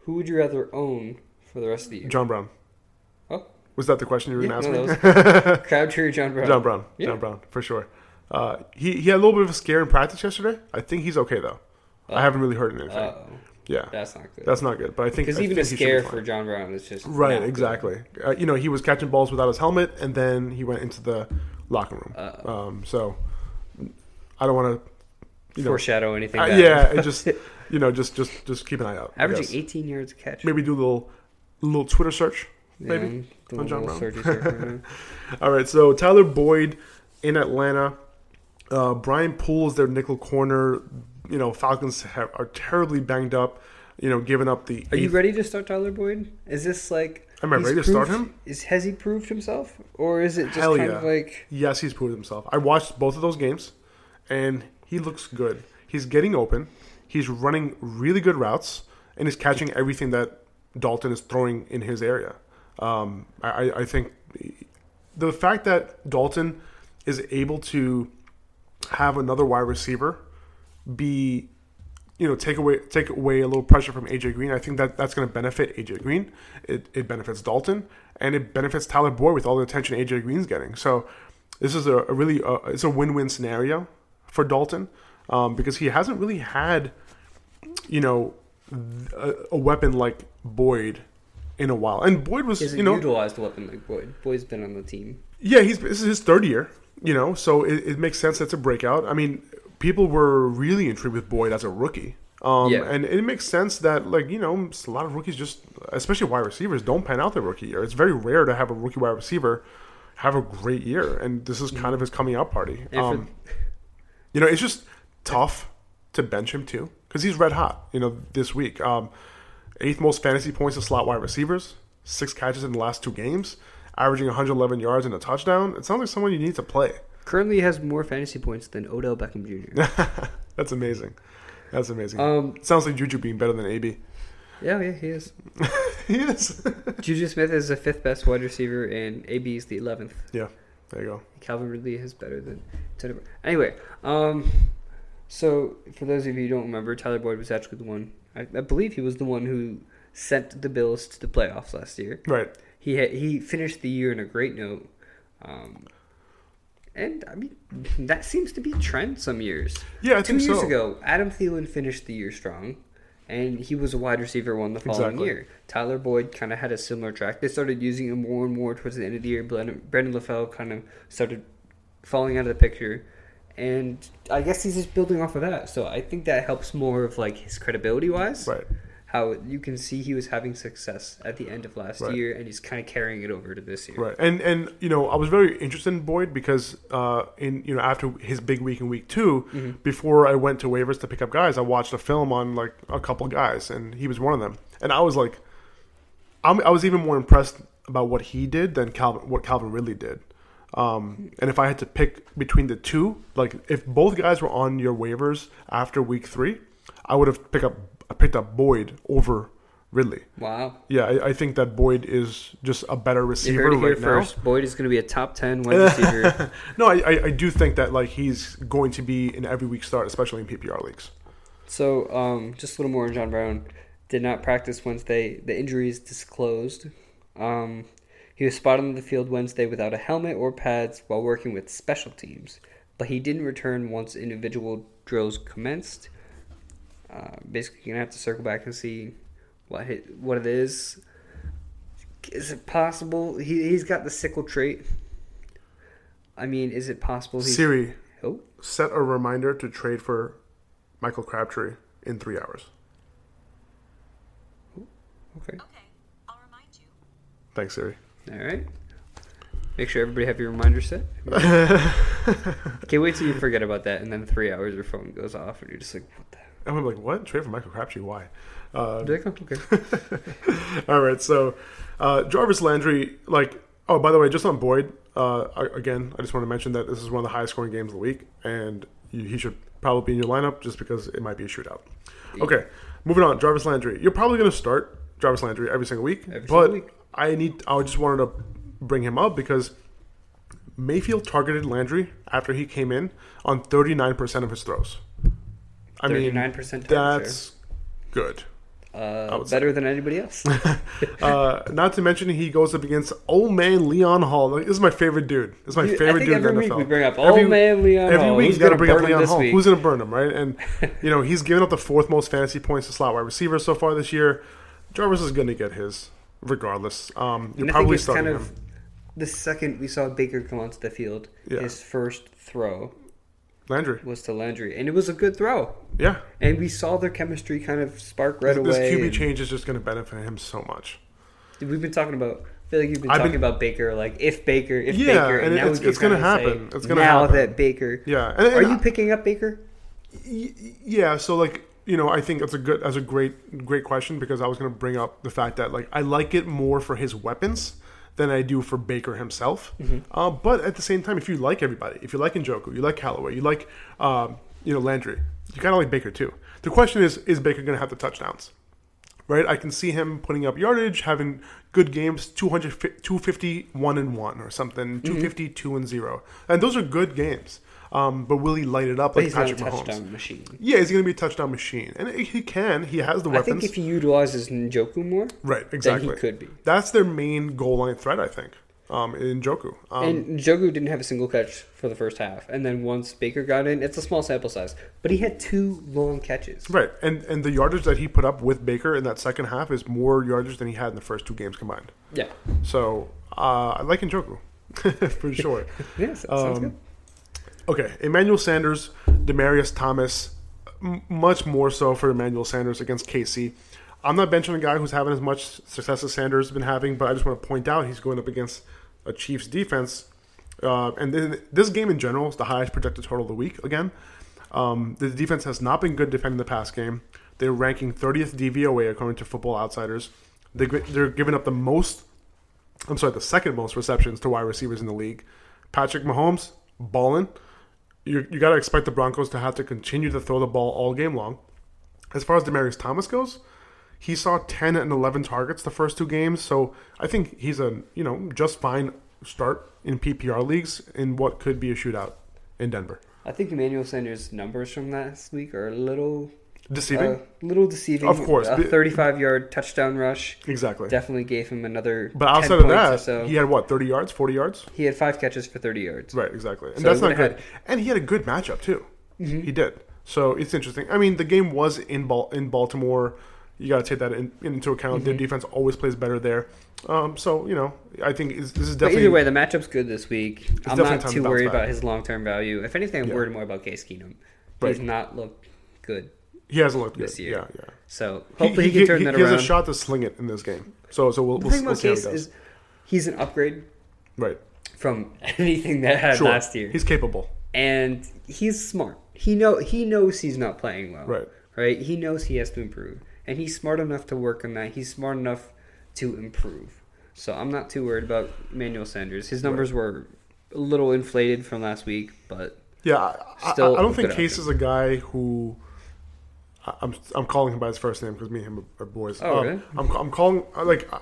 Who would you rather own for the rest of the year? John Brown. Oh, Was that the question you were yeah, going to no, ask me? was Crabtree or John Brown. John Brown. Yeah. John Brown, for sure. Uh, he, he had a little bit of a scare in practice yesterday. I think he's okay, though. I haven't really heard anything. Uh-oh. yeah. That's not good. That's not good. But I think. Because even a think be scare for John Brown is just Right, exactly. Uh, you know, he was catching balls without his helmet, and then he went into the locker room. Uh-oh. Um, so, I don't want to. You know, Foreshadow anything. uh, yeah, it just you know, just just just keep an eye out. Averaging 18 yards a catch. Maybe do a little little Twitter search. Maybe the on John Brown. searchy search right now. All right, so Tyler Boyd in Atlanta. Uh, Brian Poole is their nickel corner. You know, Falcons have, are terribly banged up. You know, giving up the. Are you ready to start Tyler Boyd? Is this like? Am I ready to start him? Is has he proved himself, or is it just Hell kind yeah. of like? Yes, he's proved himself. I watched both of those games, and he looks good. He's getting open. He's running really good routes, and he's catching everything that Dalton is throwing in his area. Um, I, I- think the fact that Dalton is able to have another wide receiver be you know take away take away a little pressure from AJ Green. I think that that's going to benefit AJ Green. It, it benefits Dalton and it benefits Tyler Boyd with all the attention AJ Green's getting. So this is a, a really uh, it's a win win scenario for Dalton um, because he hasn't really had you know a, a weapon like Boyd in a while. And Boyd was you know utilized a weapon like Boyd. Boyd's been on the team. yeah, he's this is his third year, you know, so it, it makes sense that's a breakout. I mean, people were really intrigued with Boyd as a rookie. Um, Yeah. and it makes sense that like you know a lot of rookies just especially wide receivers don't pan out their rookie year. It's very rare to have a rookie wide receiver have a great year, and this is kind of his coming out party. Um, you know, it's just tough to bench him too because he's red hot. You know, this week, um, eighth most fantasy points to slot wide receivers, six catches in the last two games, averaging 111 yards and a touchdown. It sounds like someone you need to play. Currently has more fantasy points than Odell Beckham Jr. That's amazing. That's amazing. um, sounds like Juju being better than AB. yeah, yeah, he is. he is. Juju Smith is the fifth best wide receiver, and AB is the eleventh. yeah, there you go. Calvin Ridley is better than Tony. Anyway, um, so for those of you who don't remember, Tyler Boyd was actually the one. I, I believe he was the one who sent the Bills to the playoffs last year. Right. He ha- he finished the year in a great note, um, and I mean that seems to be a trend some years. Yeah, I Two years so. ago, Adam Thielen finished the year strong. And he was a wide receiver one the following Exactly. year. Tyler Boyd kind of had a similar track. They started using him more and more towards the end of the year. Brandon, Brandon LaFell kind of started falling out of the picture, and I guess he's just building off of that. So I think that helps more of like his credibility wise. Right. How you can see he was having success at the end of last Right. year, and he's kind of carrying it over to this year. Right, and and you know I was very interested in Boyd because uh, in you know after his big week in week 2 before I went to waivers to pick up guys, I watched a film on like a couple guys, and he was one of them, and I was like, I'm, I was even more impressed about what he did than Calvin what Calvin Ridley did. Um, and if I had to pick between the two, like if both guys were on your waivers after week three, I would have picked up I picked up Boyd over Ridley. Wow. Yeah, I, I think that Boyd is just a better You receiver heard it here now. first. Boyd is going to be a top ten wide receiver. No, I, I, I do think that like he's going to be an every week start, especially in PPR leagues. So, um, just a little more on John Brown. Did not practice Wednesday. The injuries disclosed. Um, he was spotted on the field Wednesday without a helmet or pads while working with special teams, but he didn't return once individual drills commenced. Uh, basically, you're gonna have to circle back and see what it, what it is. Is it possible he he's got the sickle trait? I mean, is it possible he's Siri, oh set a reminder to trade for Michael Crabtree in three hours. okay Okay, I'll remind you. Thanks, Siri. All right. Make sure everybody have your reminder set. Can't wait till you forget about that, and then three hours your phone goes off, and you're just like, "What the?" I'm like, what? Trade for Michael Crabtree? Why? Uh, You're like, "Oh, okay. all right, so uh, Jarvis Landry, like, oh, by the way, just on Boyd, uh, I- again, I just want to mention that this is one of the highest scoring games of the week, and you, he should probably be in your lineup just because it might be a shootout. Okay, moving on. Jarvis Landry, you're probably going to start Jarvis Landry every single week, Every but single week. I need, I just wanted to bring him up because Mayfield targeted Landry after he came in on 39% of his throws. I mean, 39% target that's good. Uh, better than anybody else. Uh, not to mention he goes up against old man Leon Hall. Like, this is my favorite dude. This is my favorite dude in the every week NFL. we bring up Every- old man Leon Every Hall. week Who's you got to bring up Leon Hall. week? Who's going to burn him, right? And you know he's given up the fourth most fantasy points to slot wide receiver so far this year. Jarvis is going to get his regardless. Um, you're and I think probably it's starting kind of him. the second we saw Baker come onto the field, Yeah. his first throw Landry. was to Landry, and it was a good throw. Yeah, And we saw their chemistry kind of spark right this away. This QB and- change is just going to benefit him so much. We've been talking about. I feel like you've been I've talking been- about Baker, like if Baker, if Yeah, Baker, and now it's- it's gonna happen. say, It's gonna happen now that Baker. Yeah, and, Are and you picking up Baker? Y- yeah so like you know i think that's a good that's a great great question because i was going to bring up the fact that like i like it more for his weapons than i do for baker himself uh, but at the same time if you like everybody if you like Njoku, you like Callaway, you like um, you know landry you kind of like baker too the question is is baker going to have the touchdowns right? I can see him putting up yardage, having good games, 200, 251 and 1 or something, 250, 2 and 0. And those are good games. Um, but will he light it up But like he's not a Patrick Mahomes? touchdown machine. Yeah, he's going to be a touchdown machine. And he can. He has the weapons. I think if he utilizes Njoku more, right, exactly. he could be. That's their main goal line threat, I think, um, Njoku. Um, and Njoku didn't have a single catch for the first half, and then once Baker got in, it's a small sample size, but he had two long catches. right. And, and the yardage that he put up with Baker in that second half is more yardage than he had in the first two games combined. Yeah, So uh, I like Njoku, for sure. yes, that sounds Um, good. Okay, Emmanuel Sanders, Demaryius Thomas, m- much more so for Emmanuel Sanders against KC. I'm not benching a guy who's having as much success as Sanders has been having, but I just want to point out he's going up against a Chiefs defense. Uh, and then this game in general is the highest projected total of the week again. Um, the defense has not been good defending the pass game. They're ranking 30th DVOA according to Football Outsiders. They, they're giving up the most, I'm sorry, the second most receptions to wide receivers in the league. Patrick Mahomes, balling you you got to expect the Broncos to have to continue to throw the ball all game long. As far as Demaryius Thomas goes, he saw 10 and 11 targets the first two games, so I think he's a, you know, just fine start in PPR leagues in what could be a shootout in Denver. I think Emmanuel Sanders' numbers from last week are a little, Deceiving? uh, little deceiving. Of course. a 35-yard touchdown rush exactly. definitely gave him another. But 10 outside of that, so. he had what, 30 yards, 40 yards? he had five catches for 30 yards. Right, exactly. And So that's not good. And he had a good matchup too. Mm-hmm. He did. So it's interesting. I mean, the game was in Bal- in Baltimore. You got to take that in, into account. Mm-hmm. Their defense always plays better there. Um, so you know, I think this is But definitely either way, the matchup's good this week. I'm not too worried back. about his long term value. If anything, I'm Yeah. worried more about Case Keenum. Right. He's not looked good. He hasn't looked this good. year. Yeah, yeah. So hopefully he, can turn that he around. has a shot to sling it in this game. So so we'll, the we'll, we'll see how he Case does. is he's an upgrade right. from anything that had Sure. last year. He's capable. and he's smart. He know he knows he's not playing well. Right. Right. He knows he has to improve, and he's smart enough to work on that. He's smart enough to improve. So I'm not too worried about Manuel Sanders. His numbers were a little inflated from last week, but Yeah, I, I, Still I don't think Case is a guy who. I'm I'm calling him by his first name because me and him are boys. Oh, Uh, really? I'm I'm calling uh, like uh,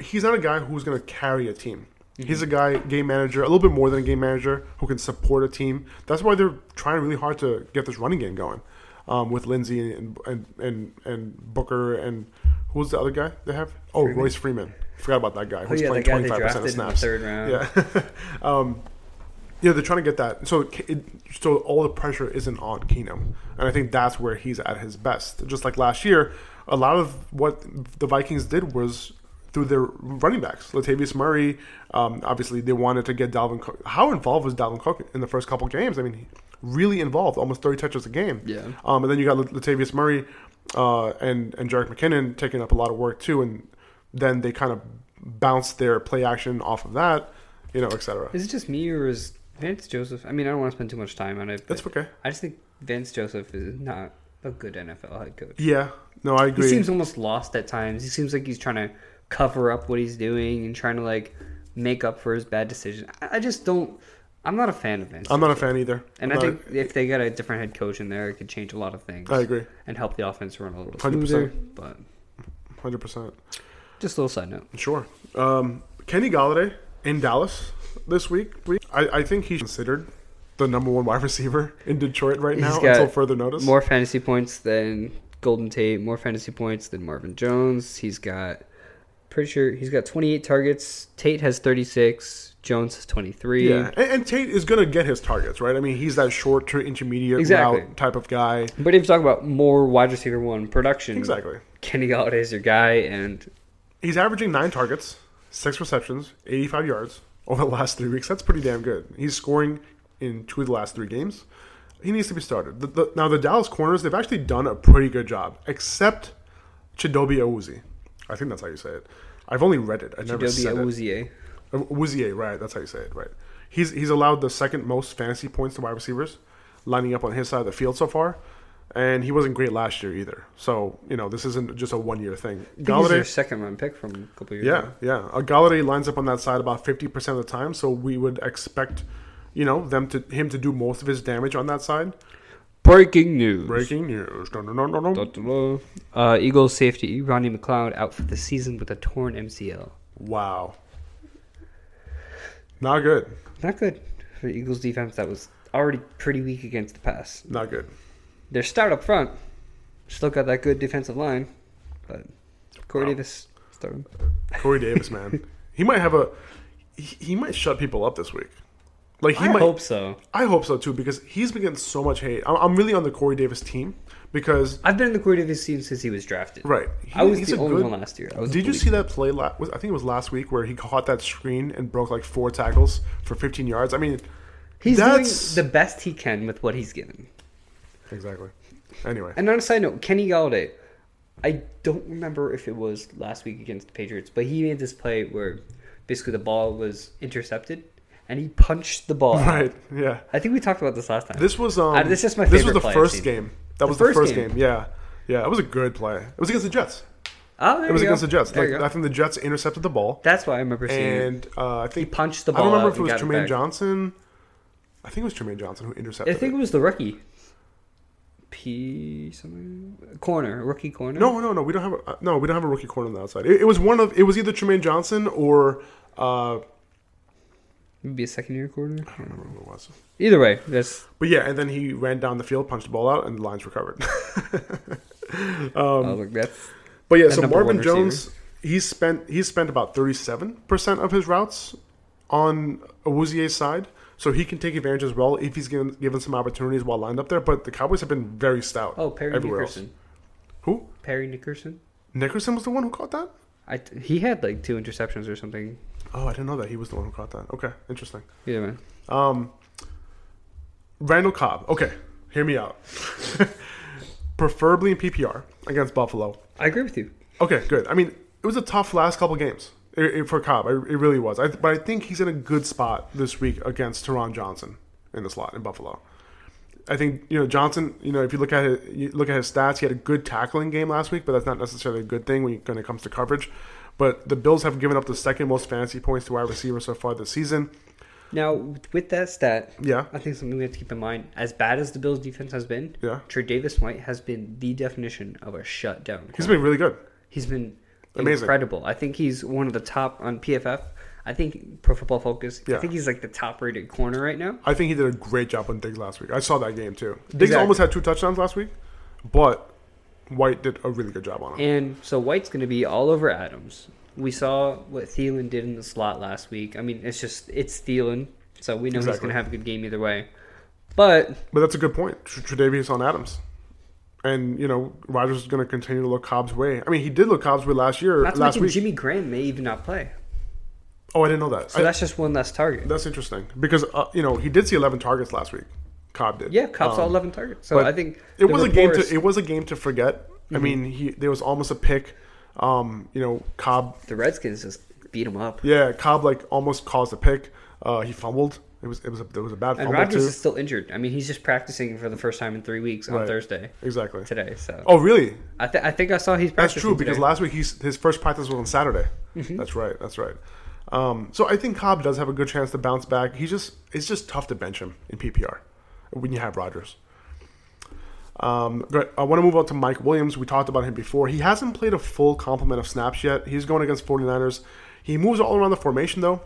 he's not a guy who's going to carry a team. Mm-hmm. He's a guy, game manager, a little bit more than a game manager, who can support a team. That's why they're trying really hard to get this running game going, um, with Lindsay and and, and and Booker and who's the other guy they have? Oh, Royce Freeman. Forgot about that guy. oh Who's yeah, playing twenty five percent of snaps. third round. Yeah. um, yeah, they're trying to get that. So it, so all the pressure isn't on Keenum, and I think that's where he's at his best. Just like last year, a lot of what the Vikings did was through their running backs. Latavius Murray, um, obviously they wanted to get Dalvin Cook. How involved was Dalvin Cook in the first couple games? I mean, really involved, almost 30 touches a game. Yeah. Um, and then you got Latavius Murray uh, and and Jerick McKinnon taking up a lot of work too, and then they kind of bounced their play action off of that, you know, etc. Is it just me or is Vance Joseph? I mean, I don't want to spend too much time on it. That's okay. I just think Vance Joseph is not a good NFL head coach. Yeah, no, I agree. He seems almost lost at times. He seems like he's trying to cover up what he's doing and trying to like make up for his bad decision. I just don't. I'm not a fan of Vance. I'm not a fan either. And I'm I think if they get a different head coach in there, it could change a lot of things. I agree, And help the offense run a little 100%. smoother. But hundred percent. just a little side note. Sure. Um, Kenny Golladay in Dallas this week. I, I think he's considered the number one wide receiver in Detroit right now until further notice. More fantasy points than Golden Tate. More fantasy points than Marvin Jones. He's got. Pretty sure he's got 28 targets. Tate has 36. Jones has 23. yeah, and, and Tate is going to get his targets, right? I mean, he's that short to intermediate Exactly. route type of guy. But if you talk about more wide receiver one production, Exactly. Kenny Golladay is your guy, and He's averaging nine targets, six receptions, 85 yards over the last three weeks. That's pretty damn good. He's scoring in two of the last three games. He needs to be started. The, the, now, the Dallas corners, they've actually done a pretty good job, except Chidobe Awuzie. I think that's how you say it. I've only read it. I never Chidobe said it. Awuzie. Eh? Uh, Awuzie, right? That's how you say it, right? He's he's allowed the second most fantasy points to wide receivers, lining up on his side of the field so far, and he wasn't great last year either. So you know this isn't just a one year thing. I think he's their Golladay, second round pick from a couple years yeah, ago. yeah. Uh, Golladay lines up on that side about fifty percent of the time, so we would expect, you know, them to him to do most of his damage on that side. Breaking news. Breaking news! No, no, no, no, no. Da-da-da. Uh, Eagles safety Rodney McLeod out for the season with a torn MCL. Wow, not good, Not good for the Eagles defense that was already pretty weak against the pass. not good. They're stout up front. Still got that good defensive line, but Corey Wow. Davis started. Corey Davis, man, he might have a, he, he might shut people up this week. Like he I might, hope so. I hope so too because he's been getting so much hate. I'm, I'm really on the Corey Davis team because I've been in the Corey Davis team since he was drafted. right. he- I was the only good- one last year. I was Did you see that play? La- was, I think it was last week where he caught that screen and broke like four tackles for 15 yards. I mean, He's that's doing the best he can with what he's given. Exactly. Anyway, And on a side note, Kenny Golladay, I don't remember if it was last week against the Patriots, but he made this play where basically the ball was intercepted and he punched the ball. right? Yeah. I think we talked about this last time. This was um. Uh, this is my This was the first game. That The was the first first game. game. Yeah, yeah. It was a good play. It was against the Jets. oh, there It was go. against the Jets. There Like. I think the Jets intercepted the ball, That's why I remember seeing it. and uh, I He think punched the ball. I don't remember if it was Tremaine back. Johnson. I think it was Trumaine Johnson who intercepted. I think it. it was the rookie. P something corner rookie corner. No, no, no. We don't have a uh, no. We don't have a rookie corner on the outside. It, it was one of. It was either Trumaine Johnson or uh, I maybe a second year corner. I don't remember who it was. Either way, that's But yeah, and then he ran down the field, punched the ball out, and the lines recovered. oh, look, that's but yeah, That so Marvin. Jones, he's spent he's spent about thirty seven percent of his routes on Awuzie's side. So he can take advantage as well if he's given given some opportunities while lined up there. But the Cowboys have been very stout. Oh, Parry Nickerson. else. Who? Parry Nickerson. Nickerson was the one who caught that. I t- he had like two interceptions or something. Oh, I didn't know that he was the one who caught that. Okay, interesting. Yeah, man. Um, Randall Cobb. Okay, hear me out. Preferably in PPR against Buffalo. I agree with you. Okay, good. I mean, it was a tough last couple games for Cobb. It really was. I, but I think he's in a good spot this week against Taron Johnson in the slot in Buffalo. I think you know Johnson. You know, if you look at it, you look at his stats, he had a good tackling game last week, but that's not necessarily a good thing when, you, when it comes to coverage. But the Bills have given up the second most fantasy points to wide receivers so far this season. Now, with that stat, Yeah. I think something we have to keep in mind. As bad as the Bills' defense has been, Yeah. Tre'Davious White has been the definition of a shutdown. He's been really good. He's been Amazing. incredible. I think he's one of the top on PFF. I think Pro Football Focus. Yeah. I think he's like the top rated corner right now. I think he did a great job on Diggs last week. I saw that game too. Diggs Exactly. almost had two touchdowns last week, but White did a really good job on him. And so White's going to be all over Adams. We saw what Thielen did in the slot last week. I mean, it's just it's Thielen, so we know he's going to have a good game either way. But But that's a good point. Tr- Tre'Davious on Adams. And, you know, Rodgers is going to continue to look Cobb's way. I mean, he did look Cobb's way last year, not to last mention week. Jimmy Graham may even not play. oh, I didn't know that. So I- that's just one less target. that's interesting. Because, uh, you know, he did see 11 targets last week. Cobb did. Yeah, Cobb saw Um, 11 targets. So I think it was a game to it was a game to forget. I Mm-hmm. mean, he there was almost a pick. Um, you know, Cobb the Redskins just beat him up. Yeah, Cobb like almost caused a pick. Uh, he fumbled. It was it was a, it was a bad And Rodgers too. is still injured. I mean, he's just practicing for the first time in three weeks on Right. Thursday exactly. today. So Oh, really? I, th- I think I saw he's practicing. That's true because today. last week he's his first practice was on Saturday. Mm-hmm. That's right. That's right. Um, so I think Cobb does have a good chance to bounce back. He just it's just tough to bench him in PPR when you have Rodgers. Um, I want to move on to Mike Williams. We talked about him before. He hasn't played a full complement of snaps yet. He's going against 49ers. He moves all around the formation though,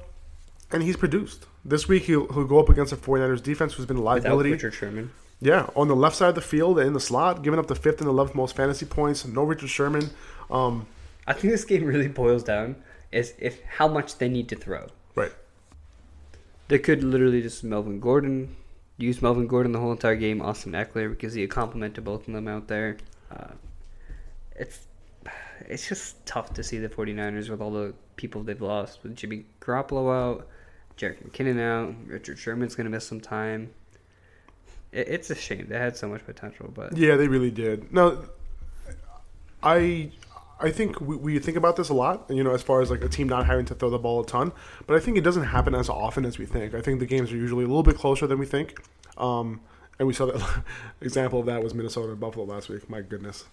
and he's produced. This week he'll, he'll go up against the 49ers defense who's been a without liability. Richard Sherman. Yeah, on the left side of the field and in the slot, giving up the fifth and eleventh most fantasy points. No Richard Sherman. Um, I think this game really boils down is if how much they need to throw. right. They could literally just Melvin Gordon, use Melvin Gordon the whole entire game. Austin Ekeler because he a compliment to both of them out there. Uh, it's it's just tough to see the 49ers with all the people they've lost with Jimmy Garoppolo out, Jerick McKinnon out, Richard Sherman's gonna miss some time. It, it's a shame they had so much potential, but Yeah, they really did. No, I I think we, we think about this a lot, you know, as far as like a team not having to throw the ball a ton. But I think it doesn't happen as often as we think. I think the games are usually a little bit closer than we think. Um, and we saw that example of that was Minnesota and Buffalo last week. My goodness.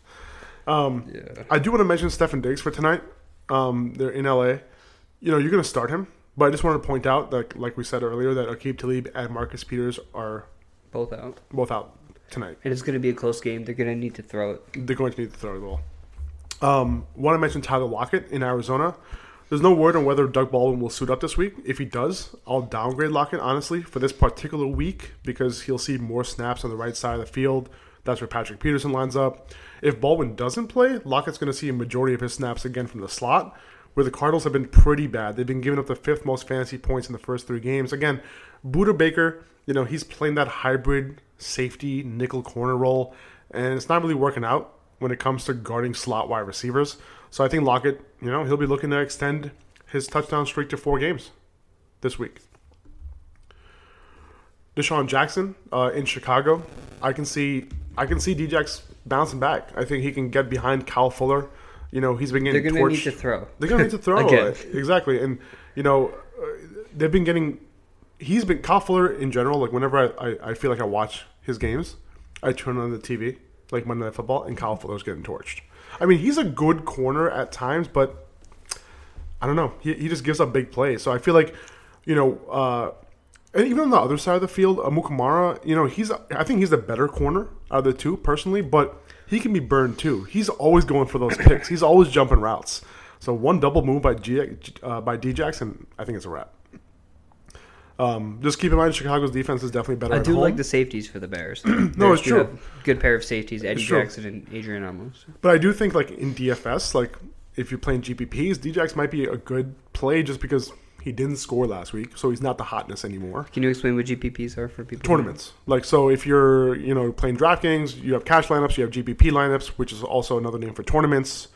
Um, yeah. I do want to mention Stefon Diggs for tonight. Um, they're in LA. You know, you're going to start him, but I just wanted to point out that, like we said earlier, that Aqib Talib and Marcus Peters are both out. both out tonight. And it's gonna be a close game. They're gonna need to throw it. They're going to need to throw the ball. Um, want to mention Tyler Lockett in Arizona. There's no word on whether Doug Baldwin will suit up this week. If he does, I'll downgrade Lockett honestly for this particular week because he'll see more snaps on the right side of the field. That's where Patrick Peterson lines up. If Baldwin doesn't play, Lockett's going to see a majority of his snaps again from the slot, where the Cardinals have been pretty bad. They've been giving up the fifth most fantasy points in the first three games. Again, Budda Baker, you know, he's playing that hybrid safety nickel corner role, and it's not really working out when it comes to guarding slot wide receivers. So I think Lockett, you know, he'll be looking to extend his touchdown streak to four games this week. DeSean Jackson uh, in Chicago, I can see I can see Djax bouncing back. I think he can get behind Kyle Fuller. You know, he's been getting. They're gonna torched. need to throw. They're gonna need to throw Again. exactly, and you know, uh, they've been getting. He's been Kyle Fuller in general. Like whenever I, I, I feel like I watch his games, I turn on the TV like Monday Night Football, and Kyle Fuller's getting torched. I mean, he's a good corner at times, but I don't know. He, he just gives up big plays. So I feel like, you know, uh, and even on the other side of the field, uh, Mukamara, you know, he's I think he's the better corner out of the two personally, but he can be burned too. He's always going for those picks. He's always jumping routes. So one double move by G, uh, by D Jackson, I think it's a wrap. Um, just keep in mind, Chicago's defense is definitely better. I do home. like the safeties for the Bears. No, it's true. Good pair of safeties: Eddie. Jackson and Adrian Amos. But I do think like in DFS, like if you're playing GPPs, Djax might be a good play just because He didn't score last week, so he's not the hotness anymore. Can you explain what GPPs are for people? Tournaments, like so, if you're you know playing DraftKings, you have cash lineups, you have GPP lineups, which is also another name for tournaments.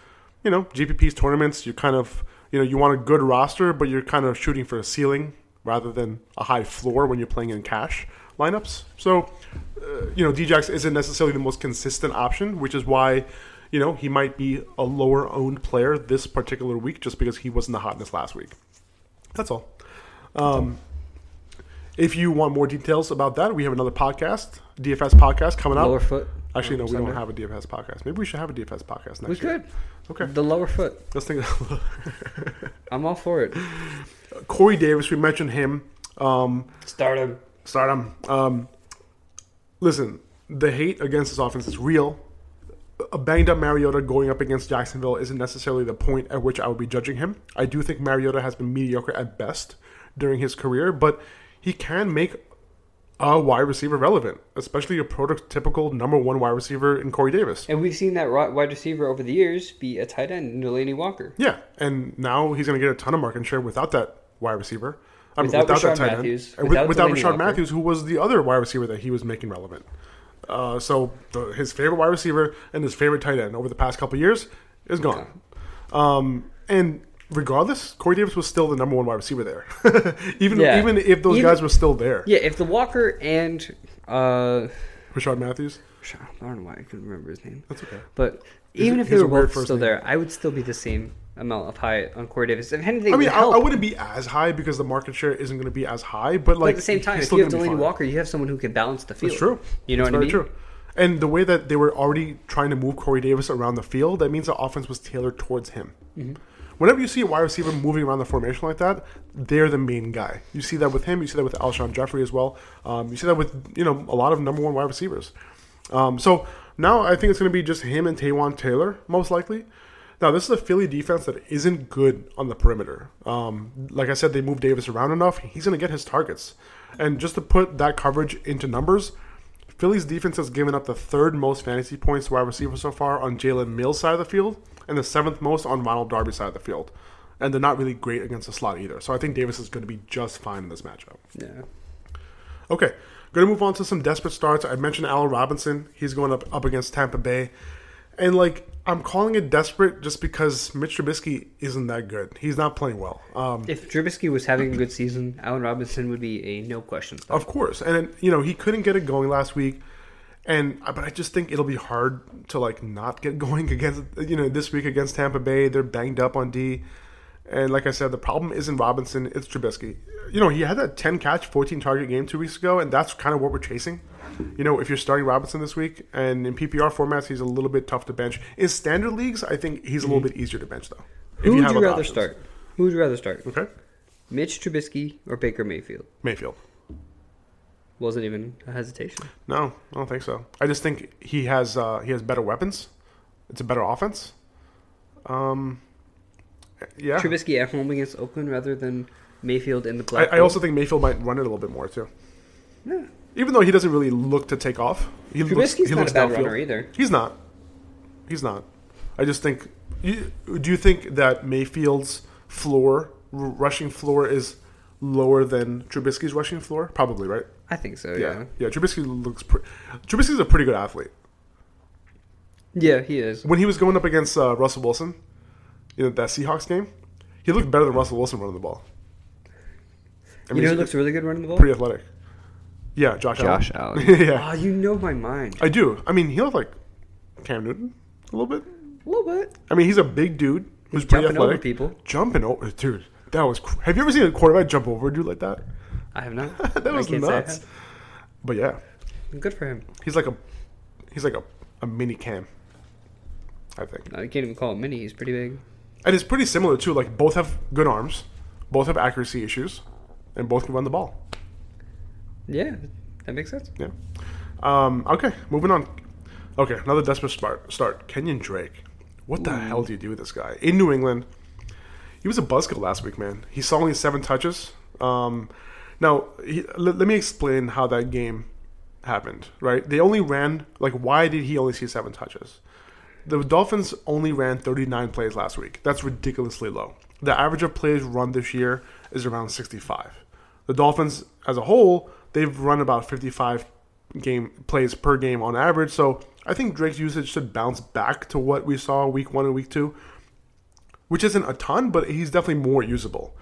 You know, GPPs tournaments. You kind of you know you want a good roster, but you're kind of shooting for a ceiling rather than a high floor when you're playing in cash lineups. So, uh, you know, Djax isn't necessarily the most consistent option, which is why, you know, he might be a lower owned player this particular week just because he wasn't the hotness last week. That's all. Um, if you want more details about that, we have another podcast, DFS podcast, coming out. Lower foot. Actually, no, on we don't have a DFS podcast. Maybe we should have a DFS podcast next We year. could. Okay. The lower foot. Let's think. I'm all for it. Corey Davis, we mentioned him. Um, Start him. start him. Um, listen, the hate against this offense is real. A banged up Mariota going up against Jacksonville isn't necessarily the point at which I would be judging him. I do think Mariota has been mediocre at best during his career, but he can make a wide receiver relevant, especially a prototypical number one wide receiver in Corey Davis. And we've seen that wide receiver over the years be a tight end in Delanie Walker. Yeah, and now he's going to get a ton of market share without that wide receiver. I mean, Without Rishard tight end. Matthews, And without with, without Walker. Matthews, who was the other wide receiver that he was making relevant. Uh, so the, his favorite wide receiver and his favorite tight end over the past couple years is gone. Um, and regardless, Corey Davis was still the number one wide receiver there, even Yeah. even if those Even- guys were still there. Yeah, if the Walker and uh, Rishard Matthews. I don't know why I couldn't remember his name. That's okay. But He's even a- if they were both still name. there, I would still be the same amount of high on Corey Davis. If anything, I mean, I, I wouldn't be as high because the market share isn't going to be as high, but But like at the same time, if you have Delanie. Walker, you have someone who can balance the field. That's true. You know That's what I very mean? True. And the way that they were already trying to move Corey Davis around the field, that means the offense was tailored towards him. Mm-hmm. Whenever you see a wide receiver moving around the formation like that, they're the main guy. You see that with him. You see that with Alshon Jeffery as well. Um, you see that with you know a lot of number one wide receivers. Um, so now I think it's going to be just him and Taywan Taylor most likely. Now this is a Philly defense that isn't good on the perimeter. Um, like I said, they moved Davis around enough. He's going to get his targets. And just to put that coverage into numbers, Philly's defense has given up the third most fantasy points to wide receivers so far on Jalen Mills' side of the field, and the seventh most on Ronald Darby's side of the field. And they're not really great against the slot either. So I think Davis is going to be just fine in this matchup. Yeah. Okay, going to move on to some desperate starts. I mentioned Allen Robinson. He's going up up against Tampa Bay, and like I'm calling it desperate just because Mitch Trubisky isn't that good. He's not playing well. Um, If Trubisky was having a good season, Allen Robinson would be a no question start. Of course, and you know he couldn't get it going last week, and but I just think it'll be hard to like not get going against you know this week against Tampa Bay. They're banged up on D, and like I said, the problem isn't Robinson; it's Trubisky. You know he had that ten catch, fourteen target game two weeks ago, and that's kind of what we're chasing. You know, if you're starting Robinson this week, and in PPR formats, he's a little bit tough to bench. In standard leagues, I think he's a little bit easier to bench though. Who would have you rather options. start? Who would you rather start? Okay, Mitch Trubisky or Baker Mayfield? Mayfield. Wasn't even a hesitation. No, I don't think so. I just think he has uh, he has better weapons. It's a better offense. Um, yeah. Trubisky at home against Oakland rather than Mayfield in the I. I also think Mayfield might run it a little bit more too. Yeah. Even though he doesn't really look to take off, he looks, Trubisky's he not looks a bad downfield. runner either. He's not. He's not. I just think. You, do you think that Mayfield's floor, r- rushing floor, is lower than Trubisky's rushing floor? Probably, right? I think so. Yeah. Yeah. Yeah. Trubisky looks. Pre- Trubisky's a pretty good athlete. Yeah, he is. when he was going up against uh, Russell Wilson, you know that Seahawks game, he looked better than Russell Wilson running the ball. I you know he's looks really good running the ball? pretty athletic. Yeah, Josh, Josh Allen. Allen. yeah, Ah, you know my mind. I do. I mean, he looked like Cam Newton a little bit. A little bit. I mean, he's a big dude who's He's pretty jumping over athletic. people. Jumping over, dude. That was. Cr- Have you ever seen a quarterback jump over a dude like that? I have not. that I was can't say I nuts. have. But yeah, Good for him. he's like a, he's like a, a mini Cam. I think. I can't even call him mini. He's pretty big. And it's pretty similar too. Like both have good arms, both have accuracy issues, and both can run the ball. Yeah, that makes sense. Yeah. Um, okay, moving on. Okay, another desperate start. Start. Kenyon Drake. What the hell do you do with this guy in New England? He was a buzzkill last week, man. He saw only seven touches. Um, now, he, let me explain how that game happened. Right? They only ran like. Why did he only see seven touches? the Dolphins only ran 39 plays last week. That's ridiculously low. The average of plays run this year is around 65. The Dolphins, as a whole, they've run about 55 game plays per game on average. So I think Drake's usage should bounce back to what we saw week one and week two, which isn't a ton, but he's definitely more usable.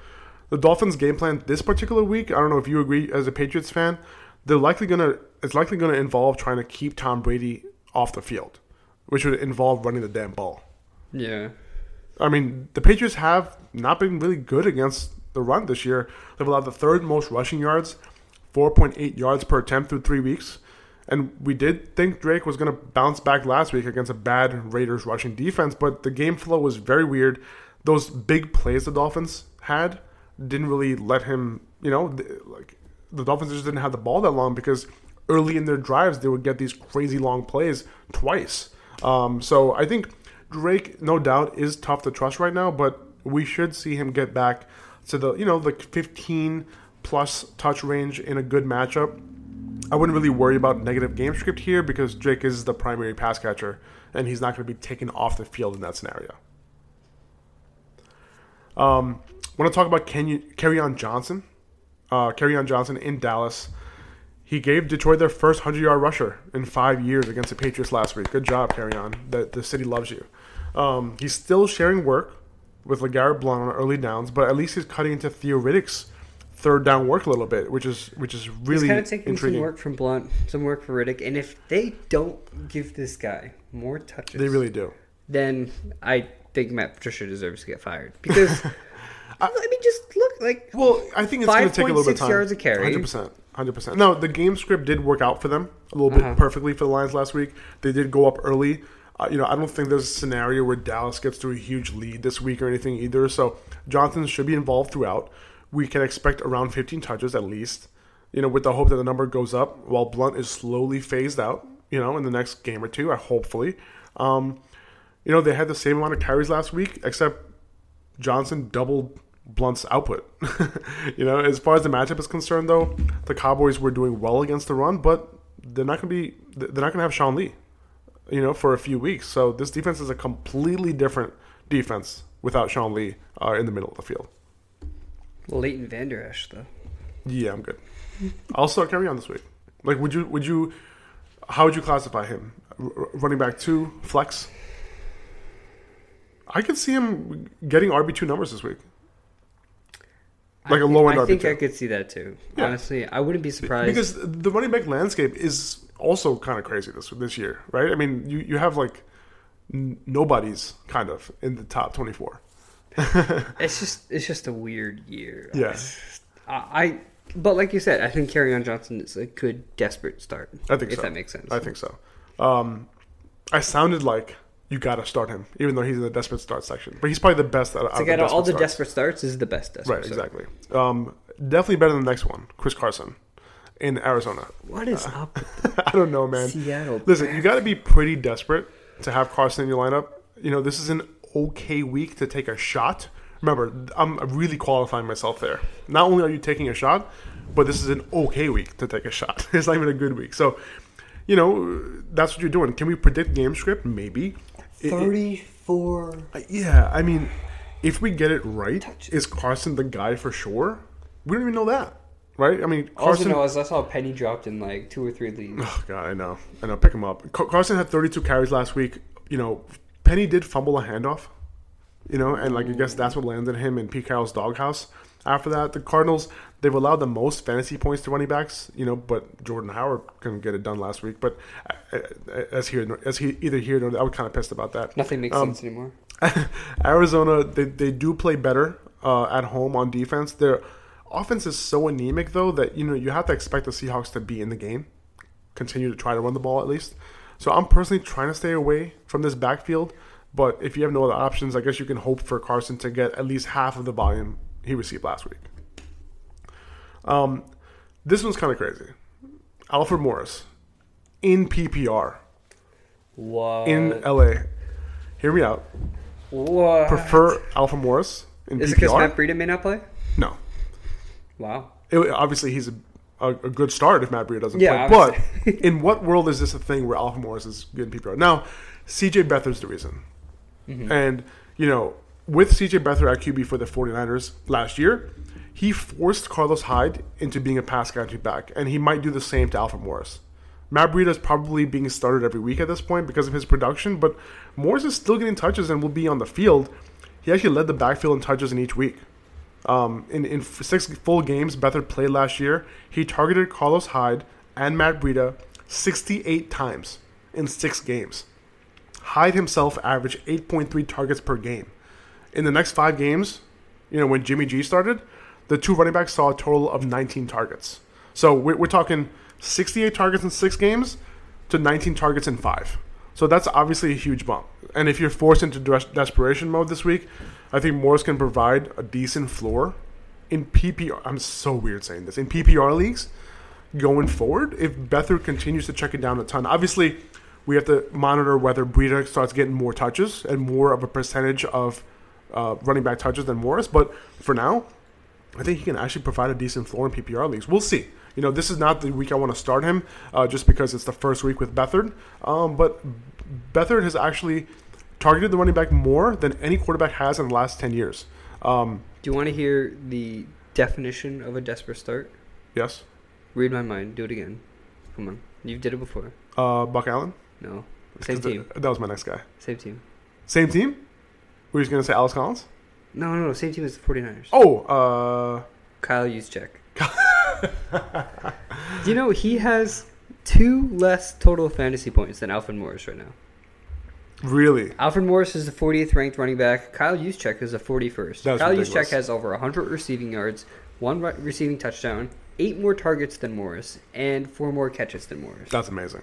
The Dolphins' game plan this particular week, I don't know if you agree as a Patriots fan, they're likely gonna it's likely gonna involve trying to keep Tom Brady off the field, which would involve running the damn ball. Yeah. I mean, the Patriots have not been really good against the run this year. They've allowed the third most rushing yards, 4.8 yards per attempt through three weeks. And we did think Drake was going to bounce back last week against a bad Raiders rushing defense, but the game flow was very weird. Those big plays the Dolphins had didn't really let him, you know, like the Dolphins just didn't have the ball that long because early in their drives they would get these crazy long plays twice. Um, so I think Drake, no doubt, is tough to trust right now, but we should see him get back to the you know the 15 plus touch range in a good matchup. I wouldn't really worry about negative game script here because Drake is the primary pass catcher and he's not going to be taken off the field in that scenario. Um, want to talk about Kenyon, on Johnson? Uh, on Johnson in Dallas. He gave Detroit their first 100 yard rusher in five years against the Patriots last week. Good job, Carry on. The, the city loves you. Um, he's still sharing work with LeGarrette Blunt on early downs, but at least he's cutting into Theo Riddick's third down work a little bit, which is which is really kind of taking intriguing. some work from Blunt, some work for Riddick, and if they don't give this guy more touches, They really do. then I think Matt Patricia deserves to get fired because I, mean, just look like Well, I think it's going to take a little bit of 5.6 time. yards a carry. Hundred percent, hundred percent. No, the game script did work out for them a little bit Uh-huh. perfectly for the Lions last week. They did go up early. Uh, you know, I don't think there's a scenario where Dallas gets to a huge lead this week or anything either. So Johnson should be involved throughout. We can expect around 15 touches at least. You know, with the hope that the number goes up while Blunt is slowly phased out. You know, in the next game or two, I hopefully. Um, you know, they had the same amount of carries last week, except Johnson doubled Blunt's output. you know, as far as the matchup is concerned, though, the Cowboys were doing well against the run, but they're not going to be. They're not going to have Sean Lee. You know, for a few weeks. So this defense is a completely different defense without Sean Lee uh, in the middle of the field. Leighton Vander Esch though. Yeah, I'm good. I'll start Kerryon this week. Like, would you? Would you? How would you classify him? R- running back two, flex. I could see him getting RB two numbers this week. Like a I low end I RB think two. I could see that too. Yeah. Honestly, I wouldn't be surprised. because the running back landscape is also kind of crazy this this year, right? I mean, you you have like n- nobody's kind of in the top twenty four. it's just it's just a weird year. Yeah. I, I but like you said, I think Kerryon Johnson is a good desperate start. I think if so. that makes sense. I think so. Um, I sounded like you got to start him, even though he's in the desperate start section. But he's probably the best out, out of all the starts. desperate starts is the best desperate. Right, start. exactly. Um, definitely better than the next one, Chris Carson in Arizona. What is up? I don't know, man. Seattle Listen, you got to be pretty desperate to have Carson in your lineup. You know, this is an okay week to take a shot. Remember, I'm really qualifying myself there. Not only are you taking a shot, but this is an okay week to take a shot. It's not even a good week. So, you know, that's what you're doing. Can we predict game script? Maybe. It- it- Thirty-four. Uh, yeah, I mean, if we get it right, is Carson the guy for sure? We don't even know that, right? I mean, Also, Carson. no, I saw a penny dropped in like two or three leagues. Oh God, I know, I know. Pick him up. Carson had 32 carries last week. You know, Penny did fumble a handoff. You know, and like I guess that's what landed him in Pete Carroll's doghouse. After that, the Cardinals they've allowed the most fantasy points to running backs. You know, but Jordan Howard couldn't get it done last week. But uh, uh, as here, as he either here or I was kind of pissed about that. Nothing makes Um, sense anymore. Arizona, they, they do play better uh, at home on defense. Their offense is so anemic, though, that you know you have to expect the Seahawks to be in the game, continue to try to run the ball at least. So I'm personally trying to stay away from this backfield. But if you have no other options, I guess you can hope for Carson to get at least half of the volume he received last week. Um, this one's kind of crazy. Alfred Morris in PPR What? in LA. Hear me out. what? Prefer Alfred Morris in PPR? Is it because Matt Breida may not play? No. Wow. It, obviously, he's a, a, a good start if Matt Breida doesn't Yeah, play. But in what world is this a thing where Alfred Morris is good in PPR? Now, CJ Beathard's the reason. Mm-hmm. And, you know, with CJ Beathard at QB for the 49ers last year, he forced Carlos Hyde into being a pass catching back, and he might do the same to Alfred Morris. Matt Breida is probably being started every week at this point because of his production, but Morris is still getting touches and will be on the field. He actually led the backfield in touches in each week. Um, in, in six full games Beathard played last year, he targeted Carlos Hyde and Matt Breida 68 times in six games. Hyde himself averaged 8.3 targets per game. In the next five games, you know, when Jimmy G started, the two running backs saw a total of 19 targets. So we're, we're talking 68 targets in six games to 19 targets in five. So that's obviously a huge bump. And if you're forced into des- desperation mode this week, I think Morris can provide a decent floor in PPR. I'm so weird saying this in PPR leagues going forward. If Beathard continues to check it down a ton, obviously we have to monitor whether Breida starts getting more touches and more of a percentage of uh, running back touches than Morris. But for now, I think he can actually provide a decent floor in PPR leagues. We'll see. You know, this is not the week I want to start him, uh, just because it's the first week with Beathard. Um, but Beathard has actually targeted the running back more than any quarterback has in the last ten years. Um, Do you want to hear the definition of a desperate start? yes, Read my mind. Do it again. Come on. You did it before. uh, Buck Allen. No. Same team. that was my next guy. Same team. Same team. Were you just going to say Alex Collins? No, no, no. Same team as the 49ers. Oh, uh, Kyle Juszczyk. Do you know he has two less total fantasy points than Alfred Morris right now? Really? Alfred Morris is the 40th ranked running back. Kyle Juszczyk is the 41st. That's Kyle ridiculous. Juszczyk has over 100 receiving yards, one re- receiving touchdown, eight more targets than Morris, and four more catches than Morris. That's amazing.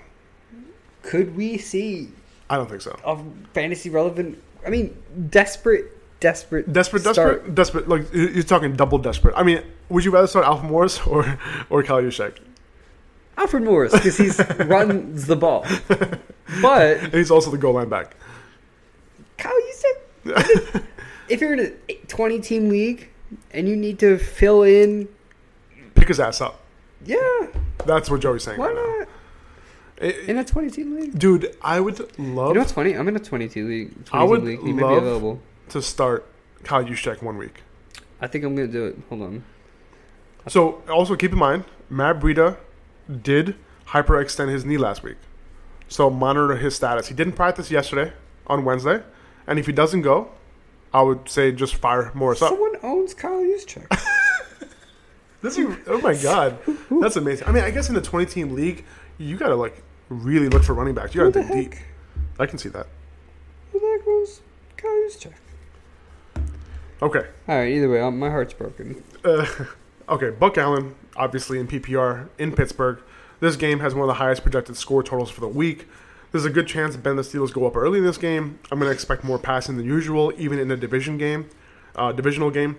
Could we see I don't think so. a fantasy relevant? I mean, desperate, desperate, Desperate, start. desperate, desperate. Like you- you're talking double desperate. I mean, would you rather start Alfred Morris or or Kyle Juszczyk? Alfred Morris because he runs the ball, but And he's also the goal line back. Kyle, you said if you're in a 20 team league and you need to fill in, Pick his ass up. yeah, That's what Joey's saying. why right not? It- In a 20 team league. dude, I would love You know what's funny? I'm in a 22 league. 20 I would league. He love- available. to start Kyle Juszczyk one week. I think I'm gonna do it. Hold on. So also keep in mind, Matt Breida did hyperextend his knee last week. So monitor his status. He didn't practice yesterday on Wednesday, and if he doesn't go, I would say just fire Morris up. Someone owns Kyle Juszczyk. This is, oh my god, that's amazing. I mean, I guess in the twenty team league, you gotta like really look for running backs. You gotta dig deep. I can see that. Who the heck owns Kyle Juszczyk? Okay, All right. Either way, my heart's broken. uh, okay. Buck Allen, obviously in PPR in Pittsburgh. This game has one of the highest projected score totals for the week. There's a good chance Ben the Steelers go up early in this game. I'm going to expect more passing than usual, even in a division game, uh, divisional game.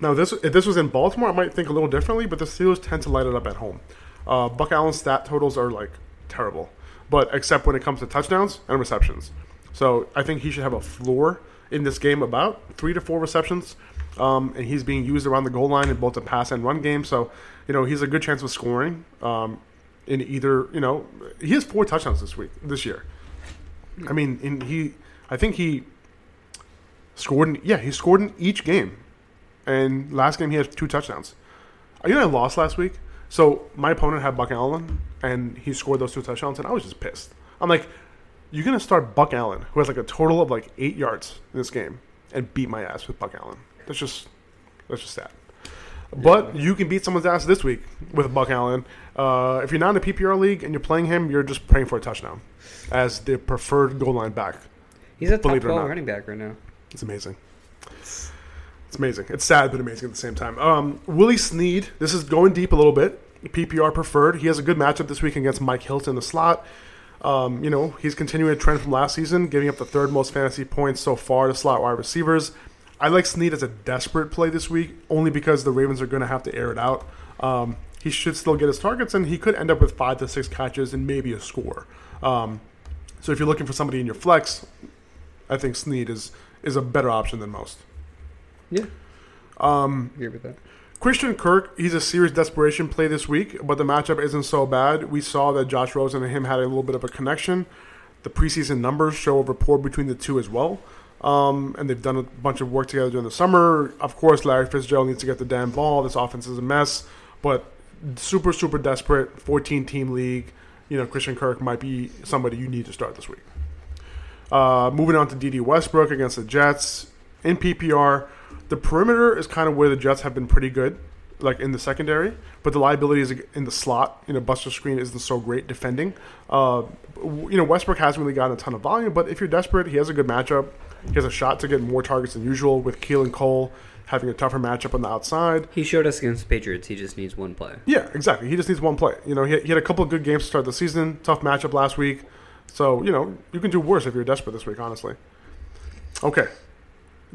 Now, this if this was in Baltimore, I might think a little differently, but the Steelers tend to light it up at home. Uh, Buck Allen's stat totals are like terrible, but except when it comes to touchdowns and receptions. So I think he should have a floor in this game about three to four receptions, um, and he's being used around the goal line in both the pass and run game. So you know he's a good chance of scoring um, in either. You know he has four touchdowns this week this year. I mean, in, he I think he scored. In, yeah, he scored in each game, and last game he had two touchdowns. You know, I lost last week. So my opponent had Buck Allen, and he scored those two touchdowns, and I was just pissed. I'm like, you're gonna start Buck Allen, who has like a total of like eight yards in this game, and beat my ass with Buck Allen. That's just that's just sad. But you can beat someone's ass this week with Buck Allen. Uh, if you're not in a PPR league and you're playing him, you're just praying for a touchdown as the preferred goal line back. He's a top 12 running back right now. It's amazing. It's amazing. It's sad, but amazing at the same time. Um, Willie Snead. This is going deep a little bit. PPR preferred. He has a good matchup this week against Mike Hilton in the slot. Um, you know, he's continuing a trend from last season, giving up the third most fantasy points so far to slot wide receivers. I like Snead as a desperate play this week, only because the Ravens are going to have to air it out. Um, he should still get his targets, and he could end up with five to six catches and maybe a score. Um, so if you're looking for somebody in your flex, I think Snead is is a better option than most. Yeah. Um, Agree with that. Christian Kirk, he's a serious desperation play this week, but the matchup isn't so bad. We saw that Josh Rosen and him had a little bit of a connection. The preseason numbers show a rapport between the two as well. Um, and they've done a bunch of work together during the summer. Of course, Larry Fitzgerald needs to get the damn ball. This offense is a mess, but super, super desperate. 14 team league. You know, Christian Kirk might be somebody you need to start this week. Uh, moving on to Dede Westbrook against the Jets in PPR. The perimeter is kind of where the Jets have been pretty good, like in the secondary, but the liability is in the slot. You know, Buster Skrine isn't so great defending. Uh, you know, Westbrook hasn't really gotten a ton of volume, but if you're desperate, he has a good matchup. He has a shot to get more targets than usual with Keelan Cole having a tougher matchup on the outside. He showed us against the Patriots. He just needs one play. Yeah, exactly. He just needs one play. You know, he, he had a couple of good games to start the season. Tough matchup last week. So, you know, you can do worse if you're desperate this week, honestly. Okay.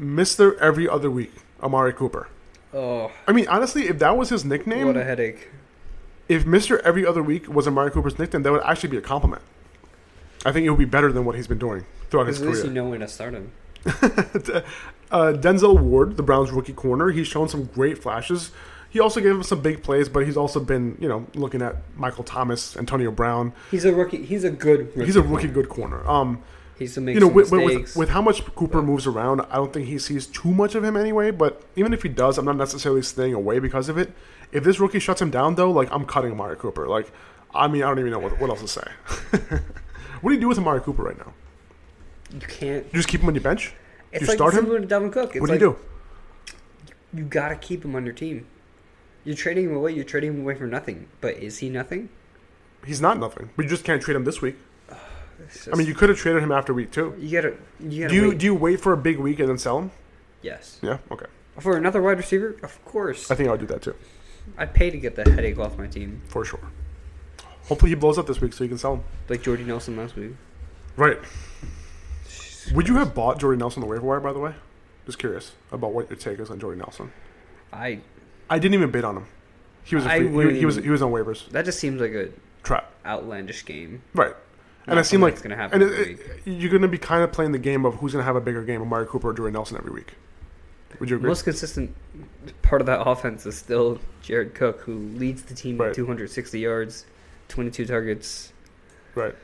Mr. Every Other Week, Amari Cooper. Oh, I mean, honestly, if that was his nickname, what a headache. if Mr. Every Other Week was Amari Cooper's nickname, that would actually be a compliment. I think it would be better than what he's been doing throughout his career. at least you know when to start him. uh, Denzel Ward, the Browns rookie corner, he's shown some great flashes. He also gave him some big plays, but he's also been, you know, looking at Michael Thomas, Antonio Brown. He's a rookie. He's a good. Rookie He's a rookie good corner. Um, He's to make you know, with, with, with, how much Cooper moves around, I don't think he sees too much of him anyway. But even if he does, I'm not necessarily staying away because of it. If this rookie shuts him down, though, like I'm cutting Amari Cooper. Like, I mean, I don't even know what, what else to say. what do you do with Amari Cooper right now? you can't. You just keep him on your bench? It's you like start him? to Dalvin Cook. It's What do like, you do? You gotta keep him on your team. You're trading him away. You're trading him away for nothing. But is he nothing? He's not nothing, but you just can't trade him this week. It's I mean, you could have traded him after week two. you gotta. You gotta Do you wait. do you wait for a big week and then sell him? yes. Yeah, okay. For another wide receiver, of course. I think I would do that too, I'd pay to get the headache off my team, for sure. Hopefully, he blows up this week so you can sell him. like Jordy Nelson last week. Right. Would you have bought Jordy Nelson on the waiver wire, by the way? Just curious about what your take is on Jordy Nelson. I. I didn't even bid on him. He was free, he, he was he was on waivers. That just seems like a Trap. outlandish game. Right. And it seemed like that's gonna happen and it, it- you're going to be kind of playing the game of who's going to have a bigger game, Amari Cooper or Jordan Nelson every week. Would you agree? Most consistent part of that offense is still Jared Cook, who leads the team Right. with 260 yards, 22 targets. right.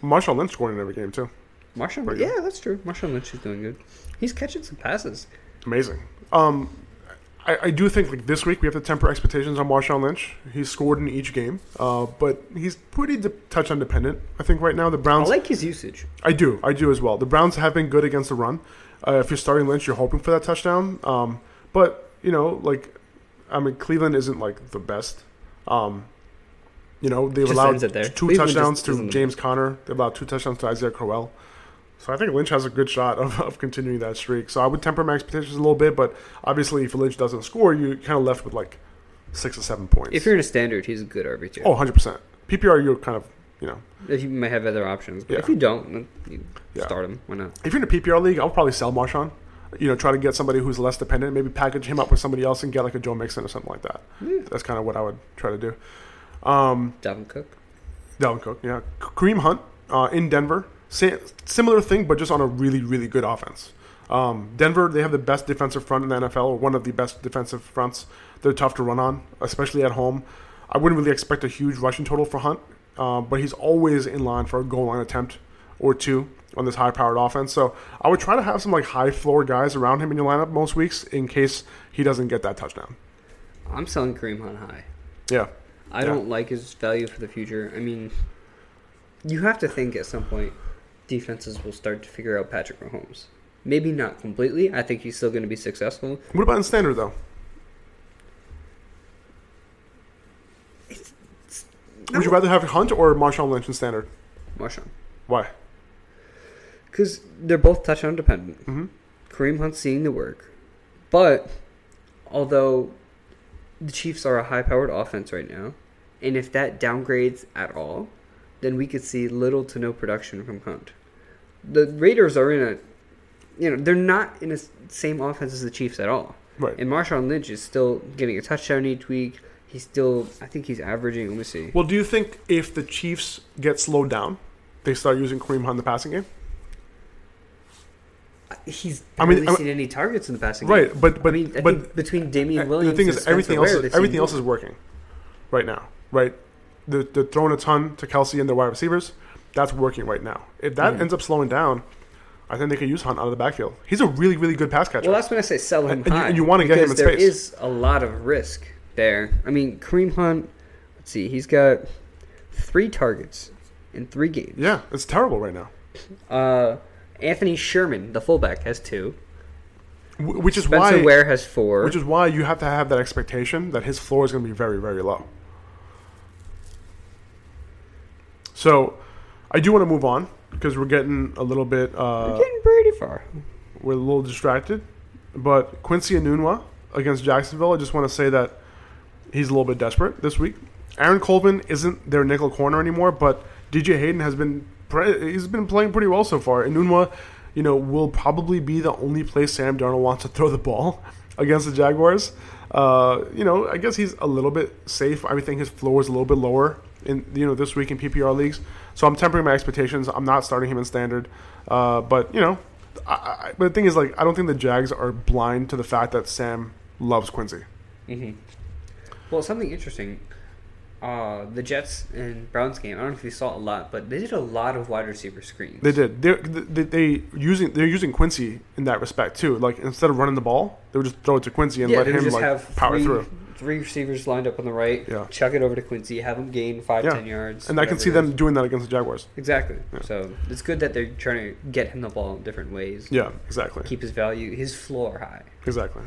Marshall Lynch scoring in every game too. Marshawn, Pretty good. yeah, that's true. Marshawn Lynch is doing good. He's catching some passes. Amazing. Um, I, I do think like this week we have to temper expectations on Marshawn Lynch. He's scored in each game, uh, but he's pretty de- touchdown dependent. I think right now the Browns. I like his usage. I do, I do as well. The Browns have been good against the run. Uh, if you're starting Lynch, you're hoping for that touchdown. Um, but you know, like, I mean, Cleveland isn't like the best. Um, you know, they've Just allowed two Cleveland touchdowns to James Conner. They've allowed two touchdowns to Isaiah Crowell. So I think Lynch has a good shot of, of continuing that streak. So I would temper my expectations a little bit, but obviously, if Lynch doesn't score, you kind of left with like six or seven points. If you're in a standard, he's a good RB2. oh, 100 percent. PPR, you're kind of you know, If you may have other options. But Yeah. if you don't, then you Yeah. start him. Why not? if you're in a PPR league, I'll probably sell Marshawn. You know, try to get somebody who's less dependent. Maybe package him up with somebody else and get like a Joe Mixon or something like that. That's kind of what I would try to do. Um, Dalvin Cook. Dalvin Cook, yeah. Kareem Hunt uh, in Denver, Sa- similar thing, but just on a really, really good offense. Um, Denver, they have the best defensive front in the NFL, or one of the best defensive fronts. They're tough to run on, especially at home. I wouldn't really expect a huge rushing total for Hunt, uh, but he's always in line for a goal line attempt or two on this high-powered offense. So I would try to have some like high floor guys around him in your lineup most weeks in case he doesn't get that touchdown. I'm selling Kareem Hunt high. Yeah, I Yeah. don't like his value for the future. I mean, you have to think at some point defenses will start to figure out Patrick Mahomes. Maybe not completely. I think he's still going to be successful. What about in standard though? Would you rather have Hunt or Marshawn Lynch in standard? Marshawn. Why? Because they're both touchdown dependent. Mm-hmm. Kareem Hunt's seeing the work. But although the Chiefs are a high powered offense right now, and if that downgrades at all, then we could see little to no production from Hunt. The Raiders are in a you know, they're not in the same offense as the Chiefs at all. Right. And Marshawn Lynch is still getting a touchdown each week. He's still I think he's averaging let me see. Well, do you think if the Chiefs get slowed down, they start using Kareem Hunt in the passing game? He's I mean, I- seen any targets in the passing game. Right, but but I mean, I but between Damian uh, Williams the thing and is everything else is, everything else is working right now. Right, they're, they're throwing a ton to Kelce and their wide receivers. That's working right now. If that Mhm. ends up slowing down, I think they could use Hunt out of the backfield. He's a really, really good pass catcher. Well, that's when I say sell him And- and you- high. and you wanna get him because in there space. is a lot of risk there. I mean, Kareem Hunt. Let's see, he's got three targets in three games. yeah, it's terrible right now. Uh, Anthony Sherman, the fullback, has two. Wh- Which is Spencer why, Ware has four. which is why you have to have that expectation that his floor is going to be very, very low. So, I do want to move on because we're getting a little bit. Uh, We're getting pretty far. we're a little distracted. But Quincy Enunwa against Jacksonville, I just want to say that he's a little bit desperate this week. Aaron Colvin isn't their nickel corner anymore, but DJ Hayden has been pre- he's been playing pretty well so far. And Enunwa, you know, will probably be the only place Sam Darnold wants to throw the ball against the Jaguars. Uh, you know, I guess he's a little bit safe. I think his floor is a little bit lower in you know this week in PPR leagues. So I'm tempering my expectations. I'm not starting him in standard, uh, but you know, I, I, but the thing is, like, I don't think the Jags are blind to the fact that Sam loves Quincy. hmm Well, something interesting. Uh, the Jets and Browns game. I don't know if you saw a lot, but they did a lot of wide receiver screens. They did. They're, they they using they're using Quincy in that respect too. Like instead of running the ball, they would just throw it to Quincy and yeah, let him like have power three, through. Three receivers lined up on the right. Yeah. Chuck it over to Quincy. Have him gain five, Yeah. ten yards. And I can see them doing that against the Jaguars. exactly. Yeah. So it's good that they're trying to get him the ball in different ways. Yeah, exactly, Keep his value, his floor high. exactly.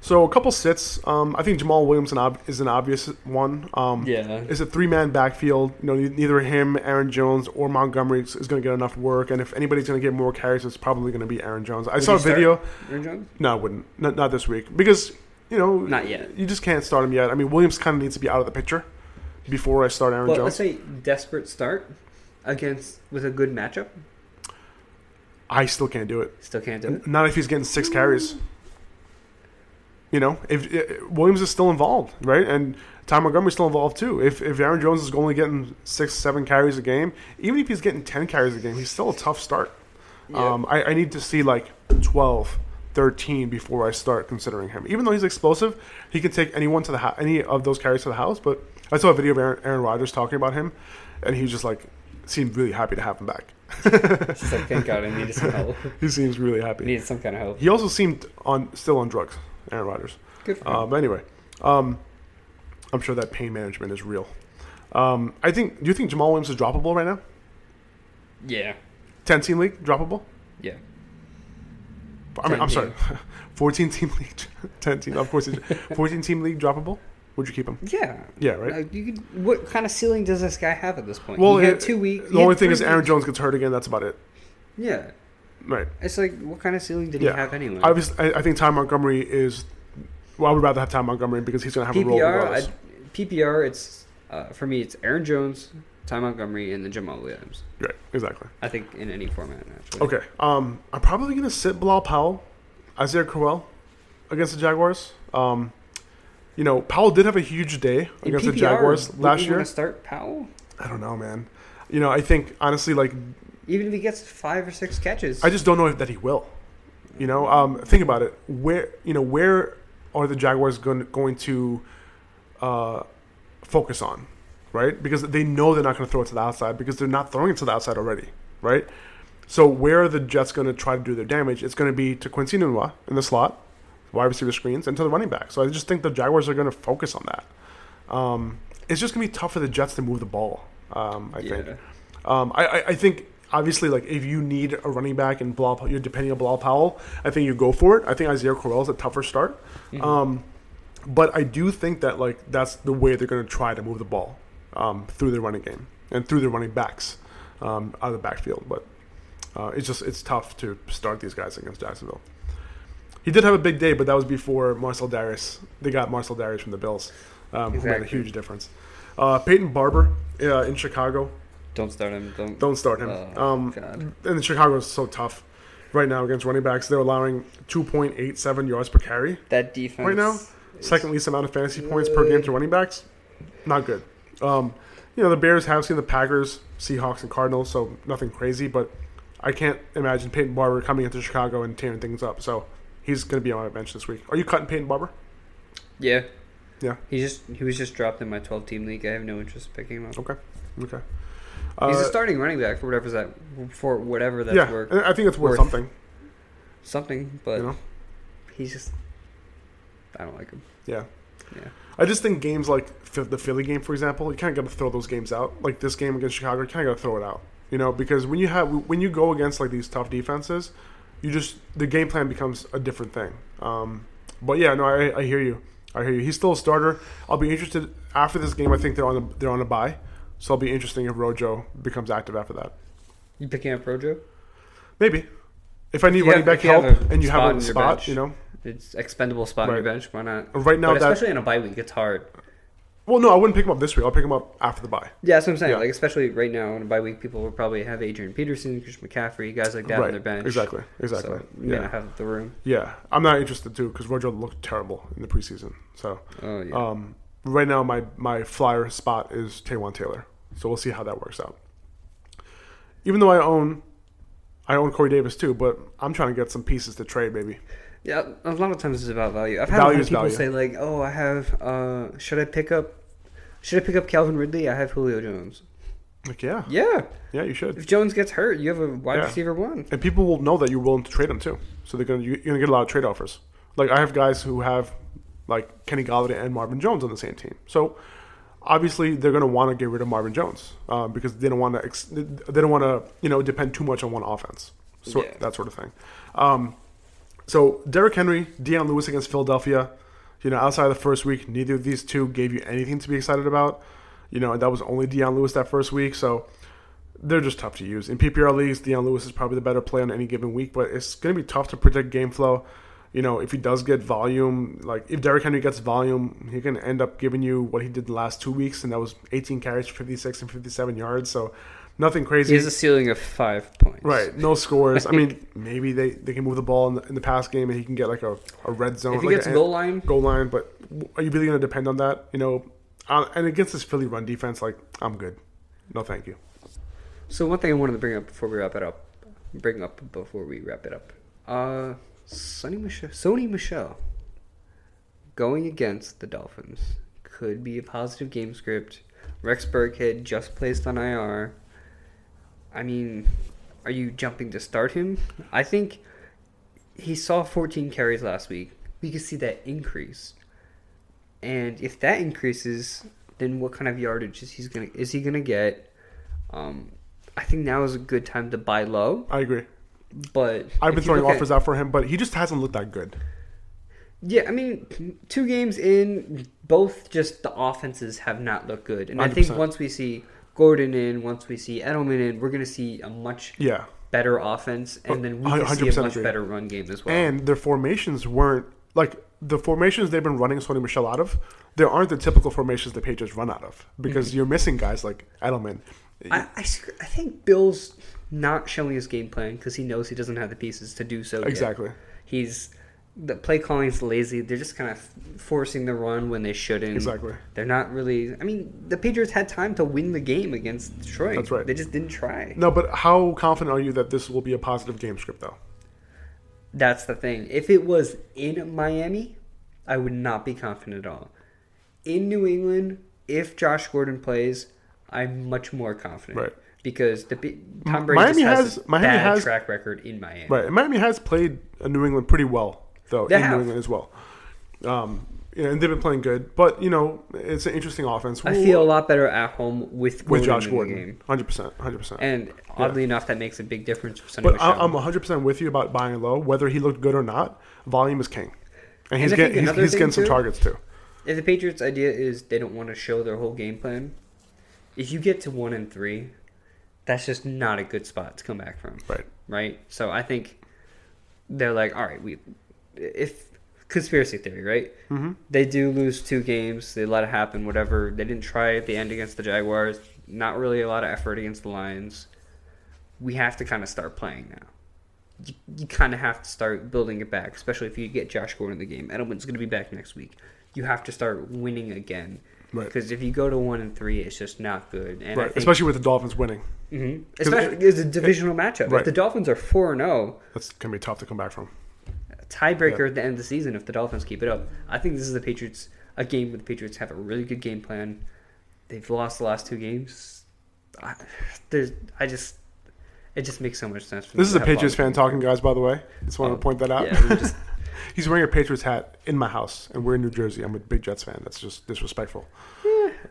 So a couple sits. Um, I think Jamaal Williams is an obvious one. Um, Yeah. It's a three man backfield. You know, neither him, Aaron Jones, or Montgomery is, going to get enough work. And if anybody's going to get more carries, it's probably going to be Aaron Jones. I Would saw a video. Aaron Jones? No, I wouldn't. Not, not this week because you know Not yet. You just can't start him yet. I mean, Williams kind of needs to be out of the picture before I start Aaron Well, Jones. let's say desperate start against with a good matchup. I still can't do it. Still can't do it. Not if he's getting six carries. You know, if, if Williams is still involved, right, and Ty Montgomery's still involved too. If if Aaron Jones is only getting six, seven carries a game, even if he's getting ten carries a game, he's still a tough start. Yeah. Um, I, I need to see like 12, 13 before I start considering him. Even though he's explosive, he can take anyone to the ho- any of those carries to the house. But I saw a video of Aaron, Aaron Rodgers talking about him, and he just like seemed really happy to have him back. It's like, thank God I needed some help. He seems really happy. needed some kind of help. He also seemed on still on drugs, Aaron Rodgers. Good for him. Uh, but anyway, um, I'm sure that pain management is real. Um, I think. Do you think Jamaal Williams is droppable right now? yeah. Ten team league droppable. Yeah. I mean, 10 I'm sorry, 14 team league, 10 team, of course, 14 team league droppable. Would you keep him? Yeah. Yeah, right. You could, what kind of ceiling does this guy have at this point? well, he had it- two weeks. The only thing is Aaron Jones gets hurt again. That's about it. Yeah. Right. It's like, what kind of ceiling did Yeah. he have anyway? Obviously, I, I think Ty Montgomery is. Well, I would rather have Ty Montgomery because he's going to have a role PPR, PPR, it's uh, for me, it's Aaron Jones, Ty Montgomery, and then Jamaal Williams. Right. Exactly. I think in any format, actually. Okay. Um, I'm probably going to sit Bilal Powell, Isaiah Crowell, against the Jaguars. Um, you know, Powell did have a huge day In against the Jaguars last you year. start Powell, I don't know, man. You know, I think honestly, like even if he gets five or six catches. I just don't know if that he will. You know, um, think about it. Where you know where are the Jaguars going going to uh, focus on, right? Because they know they're not going to throw it to the outside because they're not throwing it to the outside already, right? So where are the Jets going to try to do their damage? It's going to be to Quincy Nunwa in the slot, wide receiver screens, and to the running back. So I just think the Jaguars are going to focus on that. Um, it's just going to be tough for the Jets to move the ball. Um, I think. yeah. Um, I, I, I think obviously like if you need a running back and Bilal, you're depending on Bilal Powell, I think you go for it. I think Isaiah Crowell is a tougher start. Um, but I do think that like that's the way they're going to try to move the ball um, through their running game and through their running backs um, out of the backfield. But uh, it's just it's tough to start these guys against Jacksonville. He did have a big day, but that was before Marcell Dareus. They got Marcell Dareus from the Bills, um, who made a huge difference. Uh, Peyton Barber uh, in Chicago. Don't start him. Don't. Don't start him. Oh, um, God. and Chicago is so tough right now against running backs. They're allowing 2.87 yards per carry. That defense. Right now, Second least amount of fantasy points per game to running backs. Not good. Um, you know, the Bears have seen the Packers, Seahawks, and Cardinals, so nothing crazy, but I can't imagine Peyton Barber coming into Chicago and tearing things up. So he's going to be on my bench this week. Are you cutting Peyton Barber? Yeah. Yeah. He just he was just dropped in my 12 team league. I have no interest in picking him up. Okay. Okay. He's Uh, a starting running back for whatever's that for whatever that's yeah, worth I think it's worth, worth. something. something, but You know? he's just I don't like him. Yeah. Yeah. I just think games like the Philly game, for example, you kind of got to throw those games out. Like this game against Chicago, you kind of got to throw it out. You know, because when you have when you go against like these tough defenses, you just the game plan becomes a different thing. Um, but yeah, no, I, I hear you. I hear you. He's still a starter. I'll be interested after this game. I think they're on a, they're on a buy, so I'll be interesting if Rojo becomes active after that. You picking up Rojo? Maybe if I need You running have- back if help and you have a spot, bench. you know. It's expendable spot on your Right. bench. Why not? Right now but that- especially in a bye week, it's hard. Well, no, I wouldn't pick him up this week. I'll pick him up after the bye. Yeah, that's what I'm saying. Yeah. Like especially right now in a bye week, people will probably have Adrian Peterson, Chris McCaffrey, guys like that on their bench. Exactly. Exactly. So you Yeah. not have the room. Yeah, I'm not interested too because Rojo looked terrible in the preseason. So, Oh yeah. um, right now my my flyer spot is Taywan Taylor. So we'll see how that works out. Even though I own, I own Corey Davis too, but I'm trying to get some pieces to trade, baby. Yeah, a lot of times it's about value. I've had Value a lot of people value. say like, "Oh, I have. uh Should I pick up? Should I pick up Calvin Ridley? I have Julio Jones." Like, yeah, Yeah, yeah, you should. if Jones gets hurt, you have a wide Yeah. receiver one. And people will know that you're willing to trade him too. So they're gonna you're gonna get a lot of trade offers. Like I have guys who have like Kenny Golladay and Marvin Jones on the same team. So obviously they're gonna want to get rid of Marvin Jones uh, because they don't want to ex- they don't want to you know depend too much on one offense. So Yeah. that sort of thing. Um, so Derrick Henry, Dion Lewis against Philadelphia. You know, outside of the first week, neither of these two gave you anything to be excited about. You know, and that was only Dion Lewis that first week. So they're just tough to use. In PPR leagues, Dion Lewis is probably the better play on any given week, but it's going to be tough to predict game flow. You know, if he does get volume, like if Derrick Henry gets volume, he can end up giving you what he did the last two weeks, and that was 18 carries for 56 and 57 yards. So nothing crazy. He has a ceiling of five points. Right, no scores. I mean, maybe they, they can move the ball in the, in the pass game and he can get like a, a red zone. If he like gets a- goal line, goal line, but are you really going to depend on that? You know, uh, and against this Philly run defense, like I'm good. No, thank you. So one thing I wanted to bring up before we wrap it up, bring up before we wrap it up, uh, Sony Michel, Sony Michel, going against the Dolphins could be a positive game script. Rex Burkhead just placed on IR. I mean, are you jumping to start him? I think he saw 14 carries last week. We could see that increase, and if that increases, then what kind of yardage is he's gonna is he gonna get? Um, I think now is a good time to buy low, I agree. but I've been throwing look at- offers out for him, but he just hasn't looked that good. Yeah, I mean, two games in, both just the offenses have not looked good, and I 100%. think once we see Gordon in, once we see Edelman in, we're going to see a much Yeah, better offense, and then we can see a 100% much agree. better run game as well. and their formations weren't like the formations they've been running Sony Michel out of. There aren't the typical formations the Patriots run out of because you're missing guys like Edelman. Mm-hmm. I, I, I think Bill's not showing his game plan because he knows he doesn't have the pieces to do so. yet. Exactly. He's the play calling's lazy. They're just kind of forcing the run when they shouldn't. Exactly. They're not really. I mean, the Patriots had time to win the game against Detroit. That's right. They just didn't try. No, but how confident are you that this will be a positive game script though? That's the thing. If it was in Miami, I would not be confident at all. In New England, if Josh Gordon plays, I'm much more confident. Right. Because the Tom Brady Miami has, has- a Miami has- track record in Miami. Right. Miami has played New England pretty well, though, They in have. New England as well. Um, and they've been playing good. But, you know, it's an interesting offense. I feel a lot better at home with Gordon with Josh Gordon. 100%. 100%. And oddly enough, that makes a big difference for Sony but Michel. I'm 100% with you about buying low. Whether he looked good or not, volume is king. And he's, getting, he's, he's getting some too- targets, too. if the Patriots' idea is they don't want to show their whole game plan, if you get to one and three, that's just not a good spot to come back from. Right. Right. So I think they're like, all right, we if conspiracy theory, right? Mm-hmm. They do lose two games. They let it happen. Whatever. They didn't try at the end against the Jaguars. Not really a lot of effort against the Lions. We have to kind of start playing now. You, you kind of have to start building it back, especially if you get Josh Gordon in the game. Edelman's going to be back next week. You have to start winning again. Right. Because if you go to one and three, it's just not good. And Right. think, Especially with the Dolphins winning. Mhm. especially it's a divisional matchup. Right. If the Dolphins are four and oh, zero, That's going to be tough to come back from. Tiebreaker at the end of the season if the Dolphins keep it up. I think this is the Patriots a game where the Patriots have a really good game plan. They've lost the last two games. I, there's I just it just makes so much sense. This is a Patriots fan talking, guys. By the way, just wanted Oh, to point that out. yeah, just- He's wearing a Patriots hat in my house, and we're in New Jersey. I'm a big Jets fan. That's just disrespectful.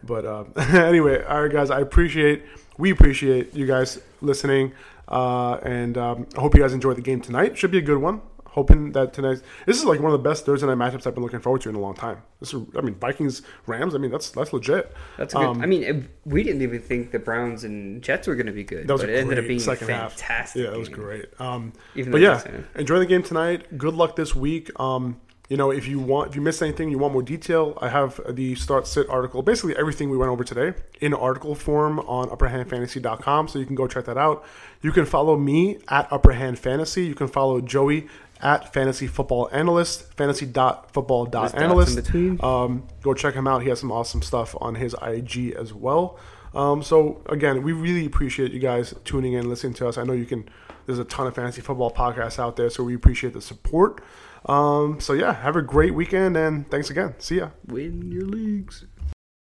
But um, anyway, all right, guys. I appreciate, we appreciate you guys listening, uh, and um, I hope you guys enjoy the game tonight. Should be a good one. Hoping that tonight, this is like one of the best Thursday night matchups I've been looking forward to in a long time. This is, I mean, Vikings Rams. I mean, that's that's legit. That's a good. Um, I mean, it, we didn't even think the Browns and Jets were going to be good, That was but it ended up being second fantastic. half. Yeah, that was great. Um, but yeah, enjoy the game tonight. Good luck this week. Um, you know, if you want, if you missed anything, you want more detail, I have the start sit article, basically everything we went over today in article form on upperhandfantasy.com. So you can go check that out. You can follow me at upperhandfantasy. You can follow Joey at fantasy football analyst, fantasy.football.analyst. There's dots in between. Um, go check him out. He has some awesome stuff on his IG as well. Um, so again, we really appreciate you guys tuning in, listening to us. I know you can. There's a ton of fantasy football podcasts out there, so we appreciate the support. Um, so yeah, have a great weekend and thanks again. See ya. Win your leagues.